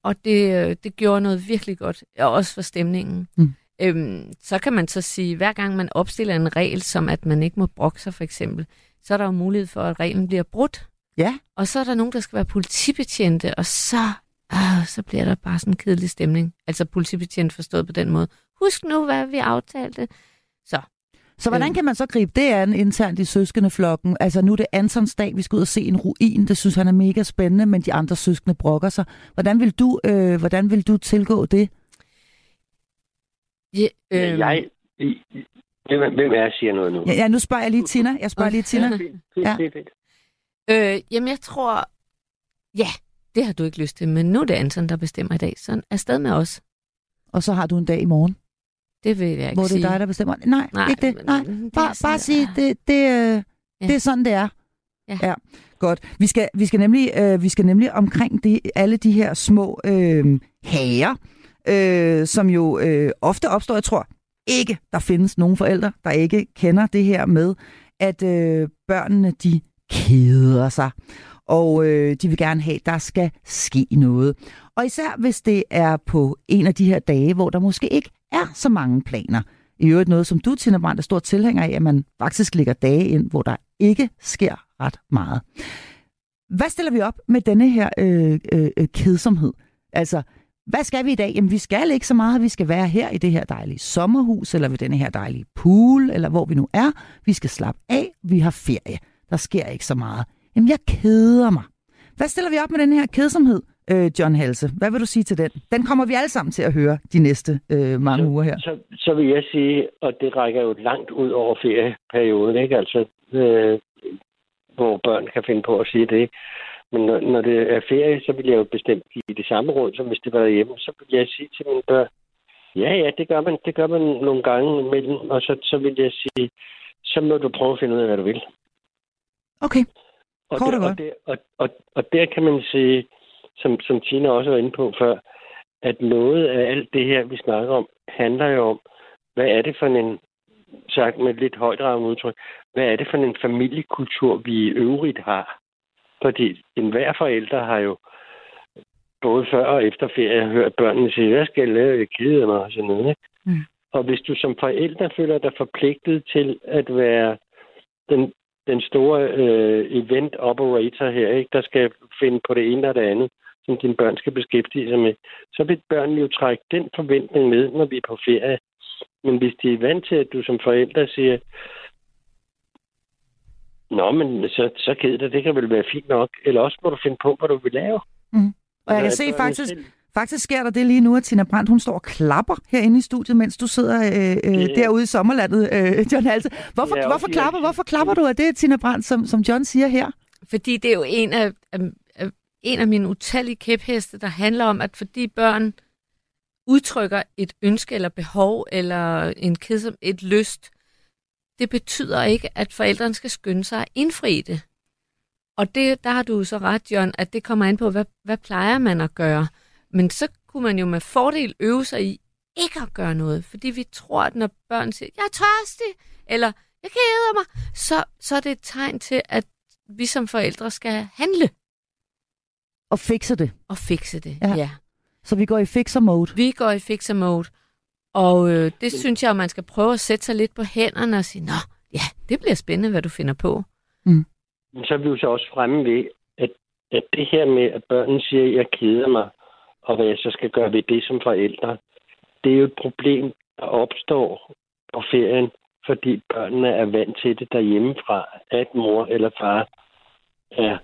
S4: Og det, øh, det gjorde noget virkelig godt, og også for stemningen.
S3: Mm.
S4: Øhm, så kan man så sige, hver gang man opstiller en regel, som at man ikke må brokke sig for eksempel, så er der jo mulighed for, at reglen bliver brudt.
S3: Ja.
S4: Og så er der nogen, der skal være politibetjente, og så, øh, så bliver der bare sådan en kedelig stemning. Altså politibetjent forstået på den måde. Husk nu, hvad vi aftalte. Så
S3: Så hvordan
S4: Øhm.
S3: kan man så gribe det an internt i søskende flokken? Altså nu er det Antons dag, vi skal ud og se en ruin. Det synes han er mega spændende, men de andre søskende brokker sig. Hvordan vil du, øh, hvordan vil du tilgå det?
S4: ja,
S5: Øh, jeg, hvem, hvem er, der siger noget nu?
S3: Ja, ja, nu spørger jeg lige Tina. Jeg spørger lige Tina. Ja.
S4: Øh, jamen, jeg tror... Ja, det har du ikke lyst til, men nu er det Anton, der bestemmer i dag. Så afsted med os.
S3: Og så har du en dag i morgen,
S4: Det vil jeg ikke
S3: hvor det
S4: sige.
S3: er dig, der bestemmer. Nej,
S4: Nej,
S3: ikke det. Nej.
S4: det
S3: Bare, bare sige, det, det, øh,
S4: Ja.
S3: det er sådan, det er.
S4: Ja.
S3: ja. Godt. Vi skal, vi skal, nemlig, øh, vi skal nemlig omkring de, alle de her små øh, hager, øh, som jo øh, ofte opstår. Jeg tror ikke, der findes nogen forældre, der ikke kender det her med, at øh, børnene de keder sig. Og øh, de vil gerne have, at der skal ske noget. Og især hvis det er på en af de her dage, hvor der måske ikke er så mange planer. I øvrigt noget, som du, Tina Brandt, er stor tilhænger af, at man faktisk lægger dage ind, hvor der ikke sker ret meget. Hvad stiller vi op med denne her øh, øh, øh, kedsomhed? Altså, hvad skal vi i dag? Jamen, vi skal ikke så meget. Vi skal være her i det her dejlige sommerhus, eller ved denne her dejlige pool, eller hvor vi nu er. Vi skal slappe af. Vi har ferie. Der sker ikke så meget. Jamen, jeg keder mig. Hvad stiller vi op med den her kedsomhed, øh, John Halse? Hvad vil du sige til den? Den kommer vi alle sammen til at høre de næste øh, mange
S5: så,
S3: uger her.
S5: Så, så vil jeg sige, og det rækker jo langt ud over ferieperioden, ikke? Altså, øh, hvor børn kan finde på at sige det. Men når, når det er ferie, så vil jeg jo bestemt give det samme råd, som hvis det var hjemme. Så vil jeg sige til mine børn, ja, ja, det gør man, det gør man nogle gange imellem. Og så, så vil jeg sige, så må du prøve at finde ud af, hvad du vil.
S3: Okay,
S5: Og,
S3: Kort og
S5: der, og, der, og, og, og der kan man sige, som, som Tina også var inde på før, at noget af alt det her, vi snakker om, handler jo om, hvad er det for en, sagt med et lidt højdragende udtryk, hvad er det for en familiekultur, vi i øvrigt har? Fordi enhver forældre har jo både før og efter ferie hørt børnene sige, hvad skal jeg lave? Jeg keder mig og sådan noget. Ikke?
S3: Mm.
S5: Og hvis du som forældre føler dig forpligtet til at være den, den store øh, event operator her, ikke? der skal finde på det ene og det andet, som dine børn skal beskæftige sig med, så vil børnene jo trække den forventning med, når vi er på ferie. Men hvis de er vant til, at du som forældre siger, Nå, men så, så ked det, det kan vel være fint nok. Eller også må du finde på, hvad du vil lave.
S3: Og jeg kan se faktisk,
S5: selv-
S3: faktisk sker der det lige nu, at Tina Brandt, hun står og klapper herinde i studiet, mens du sidder øh, øh, derude i sommerlandet, øh, John Halse. Hvorfor,
S5: Ja,
S3: hvorfor, klapper, hvorfor klapper du af det, Tina Brandt, som, som John siger her?
S4: Fordi det er jo en af, en af mine utallige kæpheste, der handler om, at fordi børn udtrykker et ønske eller behov eller en kedsom, et lyst, det betyder ikke, at forældrene skal skynde sig at indfri det. Og det, der har du så ret, John, at det kommer an på, hvad, hvad plejer man at gøre. Men så kunne man jo med fordel øve sig i ikke at gøre noget. Fordi vi tror, at når børn siger, jeg er tørstig, eller jeg keder mig, så, så er det et tegn til, at vi som forældre skal handle
S3: og fikse det.
S4: og fikse det.
S3: Ja.
S4: ja.
S3: Så vi går i fixer-mode.
S4: Vi går i fixer mode, og øh, det synes jeg, at man skal prøve at sætte sig lidt på hænderne og sige, nå, ja, det bliver spændende, hvad du finder på.
S5: Men så er vi jo så også fremme ved, at, at det her med, at børnene siger, at jeg keder mig, og hvad jeg så skal gøre ved det som forældre, det er jo et problem, der opstår på ferien, fordi børnene er vant til det derhjemmefra, at mor eller far er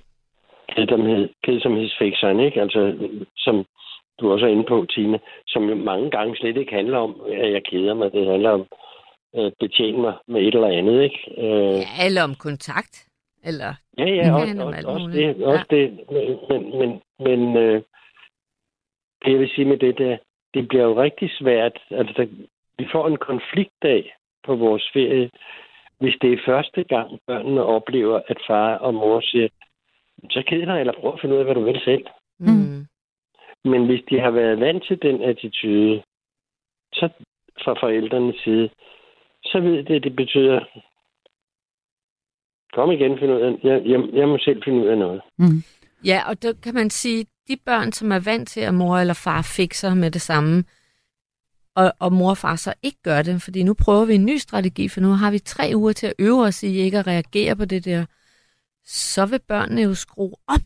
S5: kedsomhed, kedsomhedsfikseren, ikke? Altså, som du også er inde på, Tine, som jo mange gange slet ikke handler om, at jeg keder mig. Det handler om at betjene mig med et eller andet, ikke? Øh,
S4: Ja, eller om kontakt. Eller,
S5: Ja, ja, også, også, også det. Også det. Men, men, men øh, det jeg vil sige med det der, det bliver jo rigtig svært. Altså, der, vi får en konfliktdag på vores ferie, hvis det er første gang, børnene oplever, at far og mor siger, så keder dig, eller prøv at finde ud af, hvad du vil selv.
S4: mm.
S3: Mm.
S5: Men hvis de har været vant til den attitude, så fra forældrenes side, så ved det, at det betyder, kom igen, find ud af, jeg, jeg, jeg må selv finde ud af noget.
S3: Mm.
S4: Ja, og der kan man sige, de børn, som er vant til, at mor eller far fikser med det samme, og, og mor og far så ikke gør det, fordi nu prøver vi en ny strategi, for nu har vi tre uger til at øve os i ikke at reagere på det der, så vil børnene jo skrue op.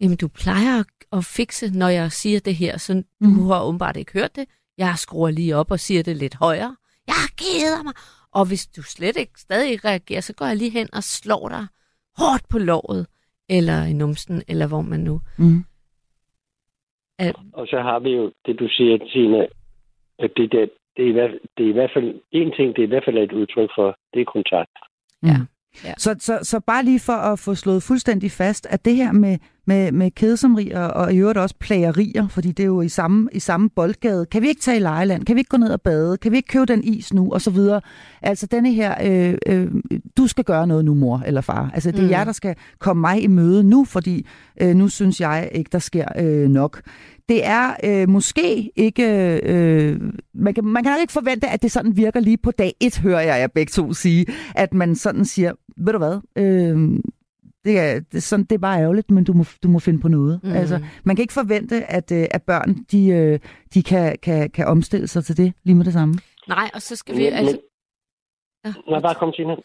S4: Jamen, du plejer at, at fikse, når jeg siger det her, så du
S3: Mhm.
S4: har åbenbart ikke hørt det. Jeg skruer lige op og siger det lidt højere. Jeg keder mig. Og hvis du slet ikke stadig ikke reagerer, så går jeg lige hen og slår dig hårdt på låret, eller i numsen, eller hvor man nu.
S3: Mm.
S5: Og så har vi jo det, du siger, Tina, at det, der, det, er, i hvert, det er i hvert fald en ting, det er i hvert fald et udtryk for, det er kontakt.
S3: Mm.
S4: Ja. Ja.
S3: Så, så, så bare lige for at få slået fuldstændig fast, at det her med, med, med kedsomrier og i øvrigt også plagerier, fordi det er jo i samme, i samme boldgade. Kan vi ikke tage i lejeland? Kan vi ikke gå ned og bade? Kan vi ikke købe den is nu? Og så videre. Altså denne her, øh, øh, du skal gøre noget nu, mor eller far. Altså det er
S4: Mm.
S3: jer, der skal komme mig i møde nu, fordi øh, nu synes jeg ikke, der sker øh, nok. Det er øh, måske ikke... Øh, man, kan, man kan ikke forvente, at det sådan virker lige på dag et, hører jeg jer begge to sige. At man sådan siger, ved du hvad, øh, det, er, det, sådan, det er bare ærgerligt, men du må, du må finde på noget.
S4: Mm.
S3: Altså, man kan ikke forvente, at, øh, at børn de, øh, de kan, kan, kan omstille sig til det lige med det samme.
S4: Nej, og så skal vi altså... Ja.
S5: Nej, bare kom, Tina.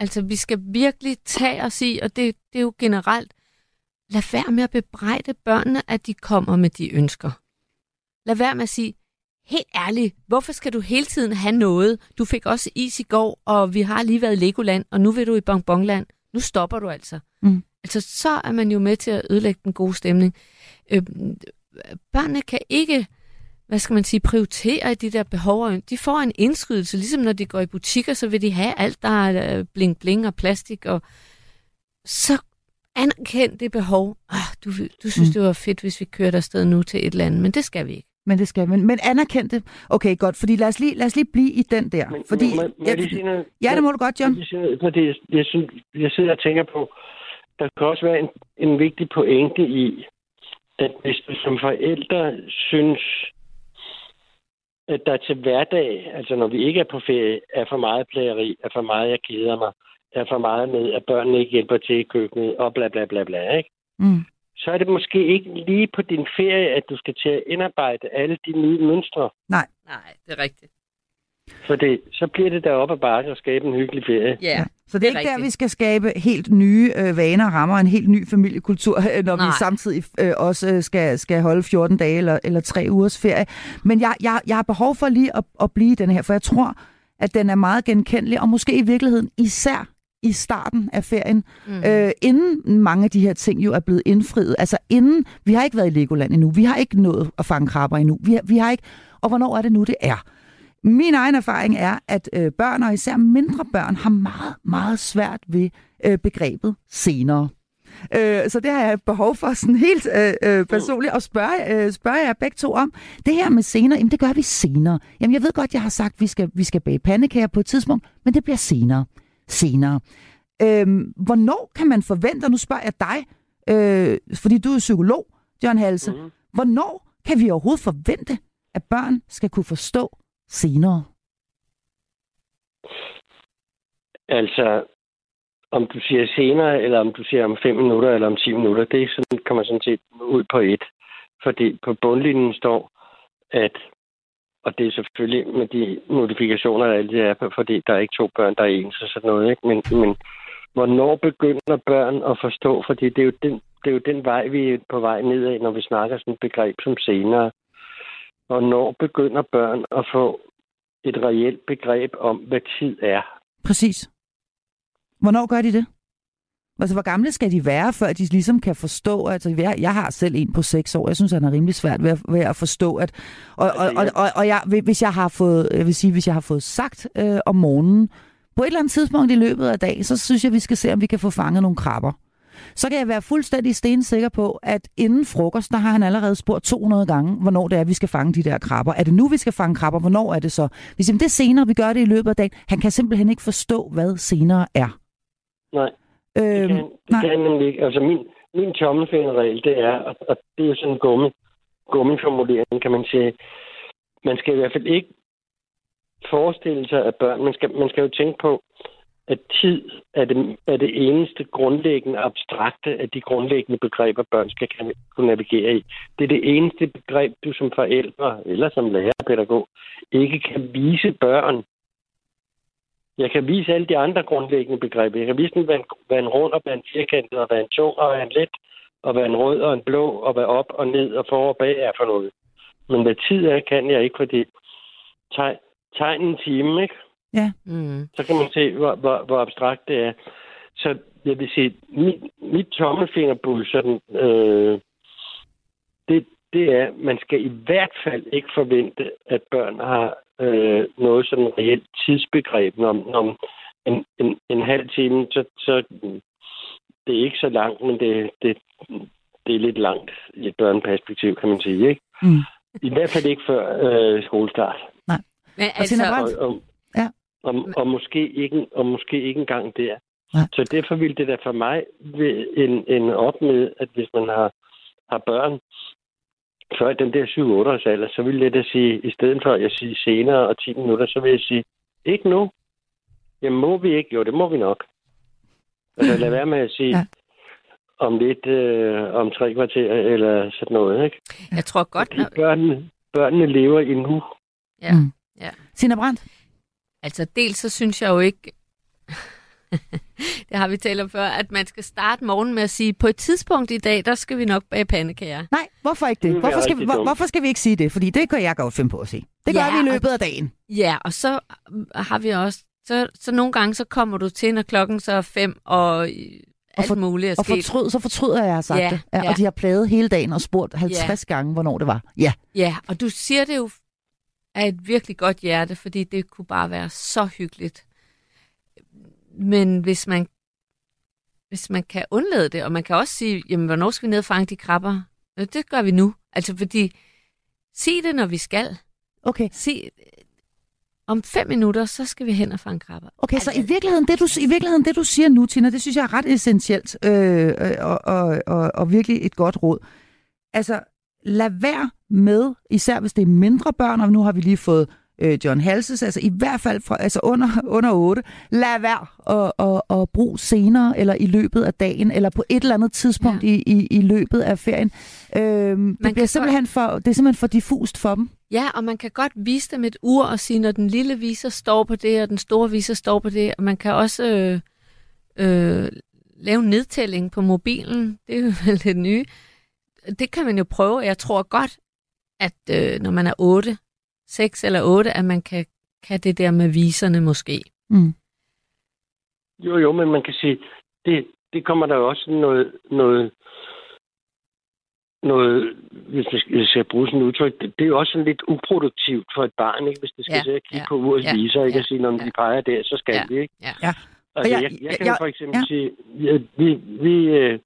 S4: Altså, vi skal virkelig tage os i, og det, det er jo generelt, lad være med at bebrejde børnene, at de kommer med de ønsker. lad være med at sige, helt ærligt, hvorfor skal du hele tiden have noget? Du fik også is i går, og vi har lige været i Legoland, og nu vil du i Bonbonland. Nu stopper du altså.
S3: Mm.
S4: Altså, så er man jo med til at ødelægge den gode stemning. Øh, børnene kan ikke, hvad skal man sige, prioritere de der behov. De får en indskydelse, ligesom når de går i butikker, så vil de have alt, der er bling-bling og plastik, og så anerkend det behov. Oh, du, du synes, mm. det var fedt, hvis vi kørte afsted nu til et eller andet, men det skal vi ikke.
S3: Men det skal men, men anerkend det. Okay, godt, fordi lad os lige, lad os lige blive i den der.
S5: Men,
S3: fordi,
S5: må, må
S3: jeg,
S5: jeg sige noget?
S3: ja, det må du godt, John.
S5: Fordi jeg, jeg, synes, jeg sidder og tænker på, der kan også være en, en vigtig pointe i, at hvis du som forældre synes, at der til hverdag, altså når vi ikke er på ferie, er for meget plageri, er for meget, jeg keder mig, er for meget med, at børnene ikke hjælper til i køkkenet, og bla bla bla bla, ikke?
S3: Mm.
S5: Så er det måske ikke lige på din ferie, at du skal til at indarbejde alle de nye mønstre.
S4: Nej, det er rigtigt.
S5: For det, så bliver det deroppe ad bakke og skabe en hyggelig ferie.
S4: Ja, yeah.
S3: Så det er,
S4: Det er
S3: ikke der,
S4: rigtigt.
S3: vi skal skabe helt nye øh, vaner og rammer en helt ny familiekultur, øh, når Nej. vi
S4: Nej.
S3: samtidig øh, også øh, skal, skal holde 14 dage eller, eller 3 ugers ferie. Men jeg, jeg, jeg har behov for lige at, at blive i den her, for jeg tror, at den er meget genkendelig, og måske i virkeligheden især i starten af ferien, mm. øh, inden mange af de her ting jo er blevet indfriet. Altså inden, vi har ikke været i Legoland endnu, vi har ikke nået at fange krabber endnu, vi har, vi har ikke, og hvornår er det nu, det er? Min egen erfaring er, at øh, børn, og især mindre børn, har meget, meget svært ved øh, begrebet senere. Øh, så det har jeg behov for sådan helt øh, øh, personligt at spørge, øh, spørge jer begge to om. Det her med senere, jamen det gør vi senere. Jamen jeg ved godt, jeg har sagt, at vi skal, vi skal bage pandekager på et tidspunkt, men det bliver senere. Senere. Øh, hvornår kan man forvente, og nu spørger jeg dig, øh, fordi du er psykolog, John Halse, mm. hvornår kan vi overhovedet forvente, at børn skal kunne forstå senere?
S5: Altså, om du siger senere, eller om du siger om 5 minutter, eller om 10 minutter, det er sådan, kommer sådan set ud på et. Fordi på bundlinjen står, at, og det er selvfølgelig med de modifikationer, der altid er, fordi der er ikke to børn, der er ens og sådan noget, ikke? Men, men hvornår begynder børn at forstå, fordi det er jo den, det er jo den vej, vi er på vej nedad, når vi snakker sådan et begreb som senere. Hvornår begynder børn at få et reelt begreb om, hvad tid er?
S3: Præcis. Hvornår gør de det? Altså, hvor gamle skal de være, før de ligesom kan forstå? Altså, jeg, jeg har selv en på seks år. Jeg synes, han er rimelig svært ved at, ved at forstå, at... Og, og, og, og, og jeg, hvis jeg har fået, jeg vil sige, hvis jeg har fået sagt øh, om morgenen, på et eller andet tidspunkt i løbet af dagen, så synes jeg, vi skal se, om vi kan få fanget nogle krabber. Så kan jeg være fuldstændig stensikker på, at inden frokost, der har han allerede spurgt 200 gange, hvornår det er, vi skal fange de der krabber. Er det nu, vi skal fange krabber? Hvornår er det så? Hvis jamen, det er senere, vi gør det i løbet af dagen. Han kan simpelthen ikke forstå, hvad senere er.
S5: Nej. Det
S3: Øhm,
S5: kan, det
S3: nej.
S5: kan nemlig ikke. Altså min, min tommelfingerregel, det er, og, og det er jo sådan en gummi, gummiformulering, kan man sige. Man skal i hvert fald ikke forestille sig, at børn, man skal, man skal jo tænke på, at tid er det, er det eneste grundlæggende abstrakte af de grundlæggende begreber, børn skal kunne navigere i. Det er det eneste begreb, du som forældre eller som lærerpædagog ikke kan vise børn. Jeg kan vise alle de andre grundlæggende begreber. Jeg kan vise dem, hvad en, hvad en rund og hvad en firkantet, og hvad en tung og hvad en let, og hvad en rød og en blå, og hvad op og ned og for og bag er for noget. Men hvad tid er, kan jeg ikke, fordi tegn, tegn en time, ikke?
S4: Mm.
S5: så kan man se, hvor, hvor, hvor abstrakt det er. Så jeg vil sige, mit, mit tommelfingerbud, sådan, øh, det, det er, man skal i hvert fald ikke forvente, at børn har øh, noget sådan reelt tidsbegreb. Om, om en, en, en halv time, så, så det er ikke så langt, men det, det, det er lidt langt i et børneperspektiv, kan man sige. Ikke?
S3: Mm.
S5: I hvert fald ikke før øh, skolestart.
S4: Men
S3: Og Tina
S4: altså?
S5: Og, og,
S3: Ja.
S5: og, og, måske ikke, og måske ikke engang der.
S3: Nej.
S5: Så derfor ville det da for mig en, en op med, at hvis man har, har børn før den der 7-8 års alder, så ville jeg da sige, i stedet for at jeg siger senere og 10 minutter, så vil jeg sige, ikke nu. Jamen må vi ikke? Jo, det må vi nok. Altså lad være med at sige,
S3: Ja.
S5: om lidt, øh, om tre kvarter, eller sådan noget, ikke?
S4: jeg tror godt,
S5: Fordi
S4: når,
S5: børnene, børnene lever i nu.
S4: ja.
S3: Mm.
S4: Ja.
S3: Sina Brandt?
S4: Altså, dels så synes jeg jo ikke... det har vi talt om før, at man skal starte morgen med at sige, på et tidspunkt i dag, der skal vi nok bage pandekager.
S3: Nej, hvorfor ikke det? Hvorfor skal, hvor, hvorfor skal vi ikke sige det? Fordi det kan jeg godt finde på at sige. Det gør
S4: Ja,
S3: vi i
S4: og-
S3: løbet af dagen.
S4: Ja, og så øh, har vi også, så, så nogle gange, så kommer du til, når klokken så er fem, og øh, alt
S3: for-
S4: muligt er
S3: Og fortryd, så fortryder jeg, at jeg sagt
S4: Ja,
S3: det. Ja,
S4: ja.
S3: Og de har plaget hele dagen og spurgt 50 gange, hvornår det var. Ja.
S4: Ja, og du siger det jo af et virkelig godt hjerte, fordi det kunne bare være så hyggeligt. Men hvis man, hvis man kan undlade det, og man kan også sige, jamen, hvornår skal vi ned og fange de krabber? Øh, Det gør vi nu. Altså, fordi, sig det, når vi skal.
S3: Okay.
S4: Sig, om fem minutter, så skal vi hen og fange krabber.
S3: Okay, så i virkeligheden, det du, i virkeligheden, det du siger nu, Tina, det synes jeg er ret essentielt øh, øh, og, og, og, og virkelig et godt råd. Altså, lad være med, især hvis det er mindre børn, og nu har vi lige fået øh, John Halses, altså i hvert fald fra, altså under, under 8, lad være at, at, at bruge senere, eller i løbet af dagen, eller på et eller andet tidspunkt
S4: Ja.
S3: i, i, i løbet af ferien. Øh, det, bliver simpelthen for, det er simpelthen for diffust for dem.
S4: Ja, og man kan godt vise dem et ur og sige, når den lille viser står på det, og den store viser står på det. Og man kan også øh, øh, lave nedtælling på mobilen. Det er jo vel det nye. Det kan man jo prøve. Jeg tror godt, at øh, når man er 8, 6 eller 8, at man kan, kan det der med viserne måske.
S3: Mm.
S5: Jo, jo, men man kan sige, det, det kommer der jo også noget, noget, noget hvis man skal, hvis jeg bruge sådan et udtryk, det, det er jo også sådan lidt uproduktivt for et barn, ikke? hvis det skal
S4: Ja,
S5: sidde og kigge
S4: ja,
S5: på urets
S4: ja,
S5: viser, ikke?
S4: ja,
S5: og sige, når
S4: ja.
S5: de peger der, så skal
S4: Ja,
S5: vi, ikke?
S4: ja.
S3: Ja.
S5: Altså, jeg,
S3: jeg-
S5: jeg, kan
S3: jeg-
S5: for eksempel
S3: ja.
S5: ja. sige, at vi, vi øh,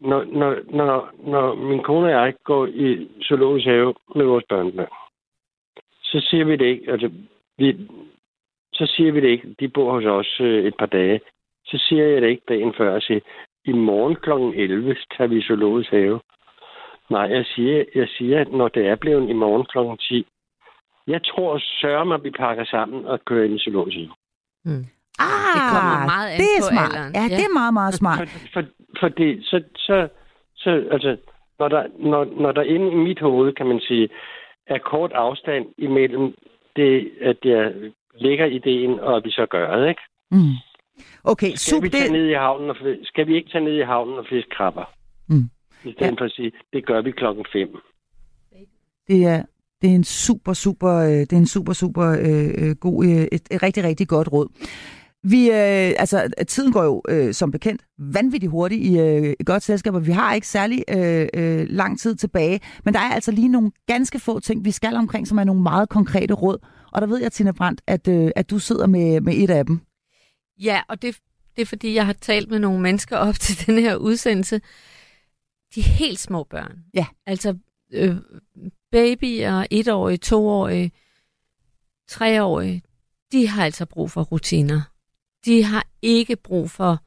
S5: når, når, når, når min kone og jeg går i zoologisk have med vores børnebørn, så siger vi det ikke, altså, vi, så siger vi det ikke, de bor hos os øh, et par dage, så siger jeg det ikke dagen før, og siger, i morgen kl. 11 tager vi zoologisk have. Nej, jeg siger, jeg siger, at når det er blevet i morgen kl. 10, jeg tror sørger mig, at vi pakker sammen og kører ind i zoologisk have.
S3: Ah,
S4: Det kommer meget an
S3: det er
S4: på
S3: smart.
S4: alderen.
S3: Ja,
S4: Ja.
S3: det er meget, meget smart.
S5: For, for, fordi så, så, så altså, når der, når, når der inde i mit hoved, kan man sige, er kort afstand imellem det, at jeg ligger ideen, og at vi så gør det, ikke?
S3: Mm. Okay,
S5: Skal
S3: super.
S5: vi tage
S3: Det,
S5: ned i havnen og, skal vi ikke tage ned i havnen og fiske krabber?
S3: Mm.
S5: I stedet ja. for at sige, det gør vi klokken 5.
S3: det er, det er en super, super, øh, det er en super, super øh, øh, god, øh, et, et rigtig, rigtig godt råd. Vi, øh, altså, tiden går jo øh, som bekendt vanvittigt hurtigt i øh, godt selskab, og vi har ikke særlig øh, øh, lang tid tilbage. Men der er altså lige nogle ganske få ting, vi skal omkring, som er nogle meget konkrete råd. Og der ved jeg, Tina Brandt, at, øh, at du sidder med, med et af dem.
S4: Ja, og det, det er fordi, jeg har talt med nogle mennesker op til den her udsendelse. De helt små børn.
S3: Ja.
S4: Altså øh, babyer, etårige, toårige, treårige, de har altså brug for rutiner. De har ikke brug for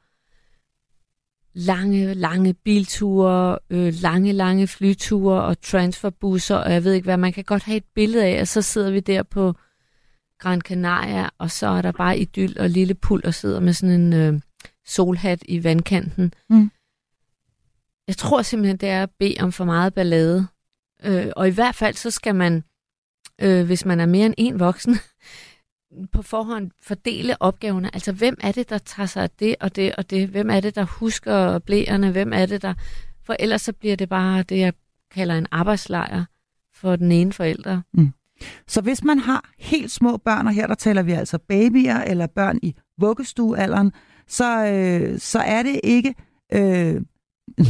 S4: lange, lange bilture, øh, lange, lange flyture og transferbusser, og jeg ved ikke hvad. Man kan godt have et billede af, og så sidder vi der på Gran Canaria, og så er der bare idyll og lille pul, og sidder med sådan en øh, solhat i vandkanten.
S3: Mm.
S4: Jeg tror simpelthen, det er at bede om for meget ballade. Øh, og i hvert fald, så skal man, øh, hvis man er mere end en voksen, på forhånd fordele opgaverne. Altså, hvem er det, der tager sig af det og det og det? Hvem er det, der husker blæerne? Hvem er det, der... For ellers så bliver det bare det, jeg kalder en arbejdslejr for den ene forælder. Mm.
S3: Så hvis man har helt små børn, og her der taler vi altså babyer eller børn i vuggestuealderen, så, øh, så er det ikke øh,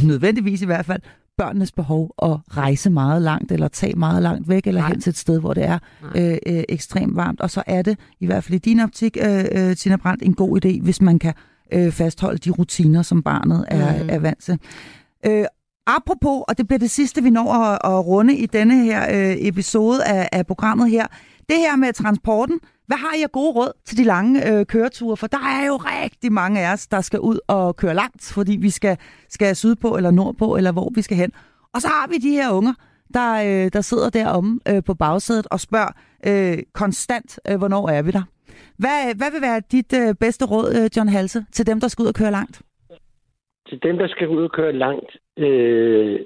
S3: nødvendigvis i hvert fald børnenes behov at rejse meget langt, eller tage meget langt væk, eller
S4: Nej.
S3: hen til et sted, hvor det er øh, øh, ekstremt varmt. Og så er det, i hvert fald i din optik, øh, øh, Tina Brandt, en god idé, hvis man kan øh, fastholde de rutiner, som barnet er, mm. er vant til. Øh, apropos, og det bliver det sidste, vi når at, at runde i denne her øh, episode af, af programmet her, det her med transporten. Hvad har I af gode råd til de lange øh, køreture? For der er jo rigtig mange af os, der skal ud og køre langt, fordi vi skal, skal sydpå eller nordpå, eller hvor vi skal hen. Og så har vi de her unger, der, øh, der sidder deromme øh, på bagsædet og spørger øh, konstant, øh, hvornår er vi der? Hvad, hvad vil være dit øh, bedste råd, øh, John Halse, til dem, der skal ud og køre langt?
S5: Til dem, der skal ud og køre langt, øh,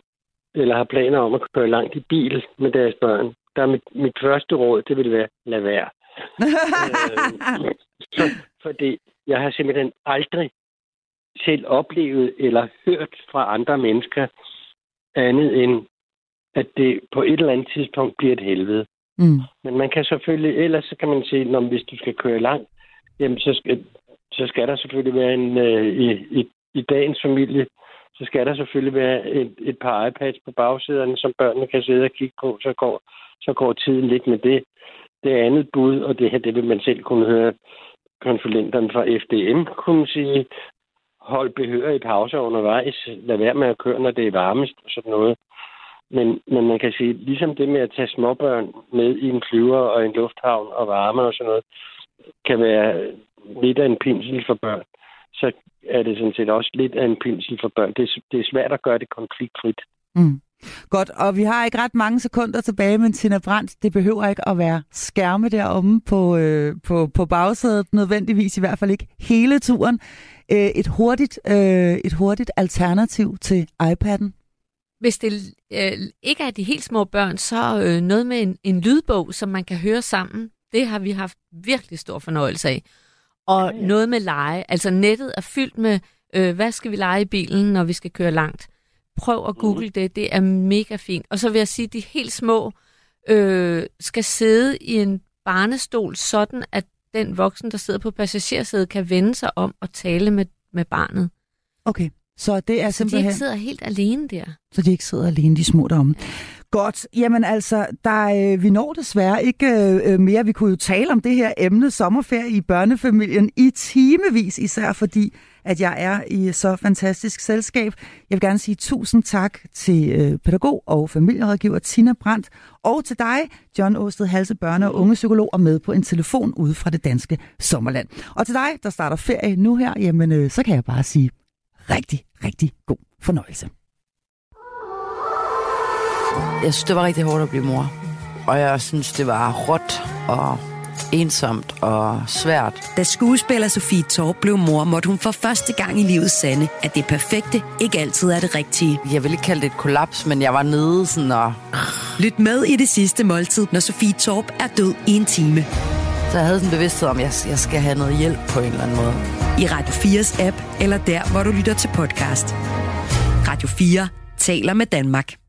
S5: eller har planer om at køre langt i bil med deres børn, der er mit, mit første råd, det vil være, lad være. øh, for, fordi jeg har simpelthen aldrig selv oplevet eller hørt fra andre mennesker andet end, at det på et eller andet tidspunkt bliver et helvede.
S3: Mm.
S5: Men man kan selvfølgelig, ellers så kan man sige, når hvis du skal køre langt, jamen så skal, så skal der selvfølgelig være en, øh, i, i, dagens familie, så skal der selvfølgelig være et, et par iPads på bagsæderne, som børnene kan sidde og kigge på, så går, så går tiden lidt med det. Det andet bud, og det her, det vil man selv kunne høre konsulenterne fra FDM kunne sige, hold behør i pauser undervejs, lad være med at køre, når det er varmest og sådan noget. Men, men man kan sige, ligesom det med at tage småbørn med i en flyver og en lufthavn og varme og sådan noget, kan være lidt af en pinsel for børn, så er det sådan set også lidt af en pinsel for børn. Det er, det er svært at gøre det konfliktfrit.
S3: Mm. Godt, og vi har ikke ret mange sekunder tilbage, men Tina Brandt, det behøver ikke at være skærme deromme på, øh, på, på bagsædet, nødvendigvis i hvert fald ikke hele turen. Øh, et, hurtigt, øh, et hurtigt alternativ til iPad'en?
S4: Hvis det øh, ikke er de helt små børn, så øh, noget med en, en lydbog, som man kan høre sammen. Det har vi haft virkelig stor fornøjelse af. Og ja, ja. noget med lege. Altså nettet er fyldt med, øh, hvad skal vi lege i bilen, når vi skal køre langt. Prøv at google mm. det, det er mega fint. Og så vil jeg sige, at de helt små øh, skal sidde i en barnestol, sådan at den voksen, der sidder på passagersædet, kan vende sig om og tale med, med barnet.
S3: Okay, så det er
S4: så
S3: simpelthen...
S4: de ikke sidder helt alene der.
S3: Så de ikke sidder alene, de små deromme. Godt. Jamen altså, der, øh, vi når desværre ikke øh, øh, mere. Vi kunne jo tale om det her emne sommerferie i børnefamilien i timevis, især fordi, at jeg er i så fantastisk selskab. Jeg vil gerne sige tusind tak til øh, pædagog og familierådgiver Tina Brandt, og til dig, John Åsted Halse, børne- og ungepsykolog, og med på en telefon ude fra det danske sommerland. Og til dig, der starter ferie nu her, jamen øh, så kan jeg bare sige rigtig, rigtig god fornøjelse.
S6: Jeg synes, det var rigtig hårdt at blive mor. Og jeg synes, det var råt og ensomt og svært.
S1: Da skuespiller Sofie Torp blev mor, måtte hun for første gang i livet sande, at det perfekte ikke altid er det rigtige.
S6: Jeg vil ikke kalde det et kollaps, men jeg var nede sådan og...
S1: Lyt med i det sidste måltid, når Sofie Torp er død i en time.
S6: Så jeg havde sådan en bevidsthed om, at jeg skal have noget hjælp på en eller anden måde.
S1: I Radio 4's app, eller der, hvor du lytter til podcast. Radio 4 taler med Danmark.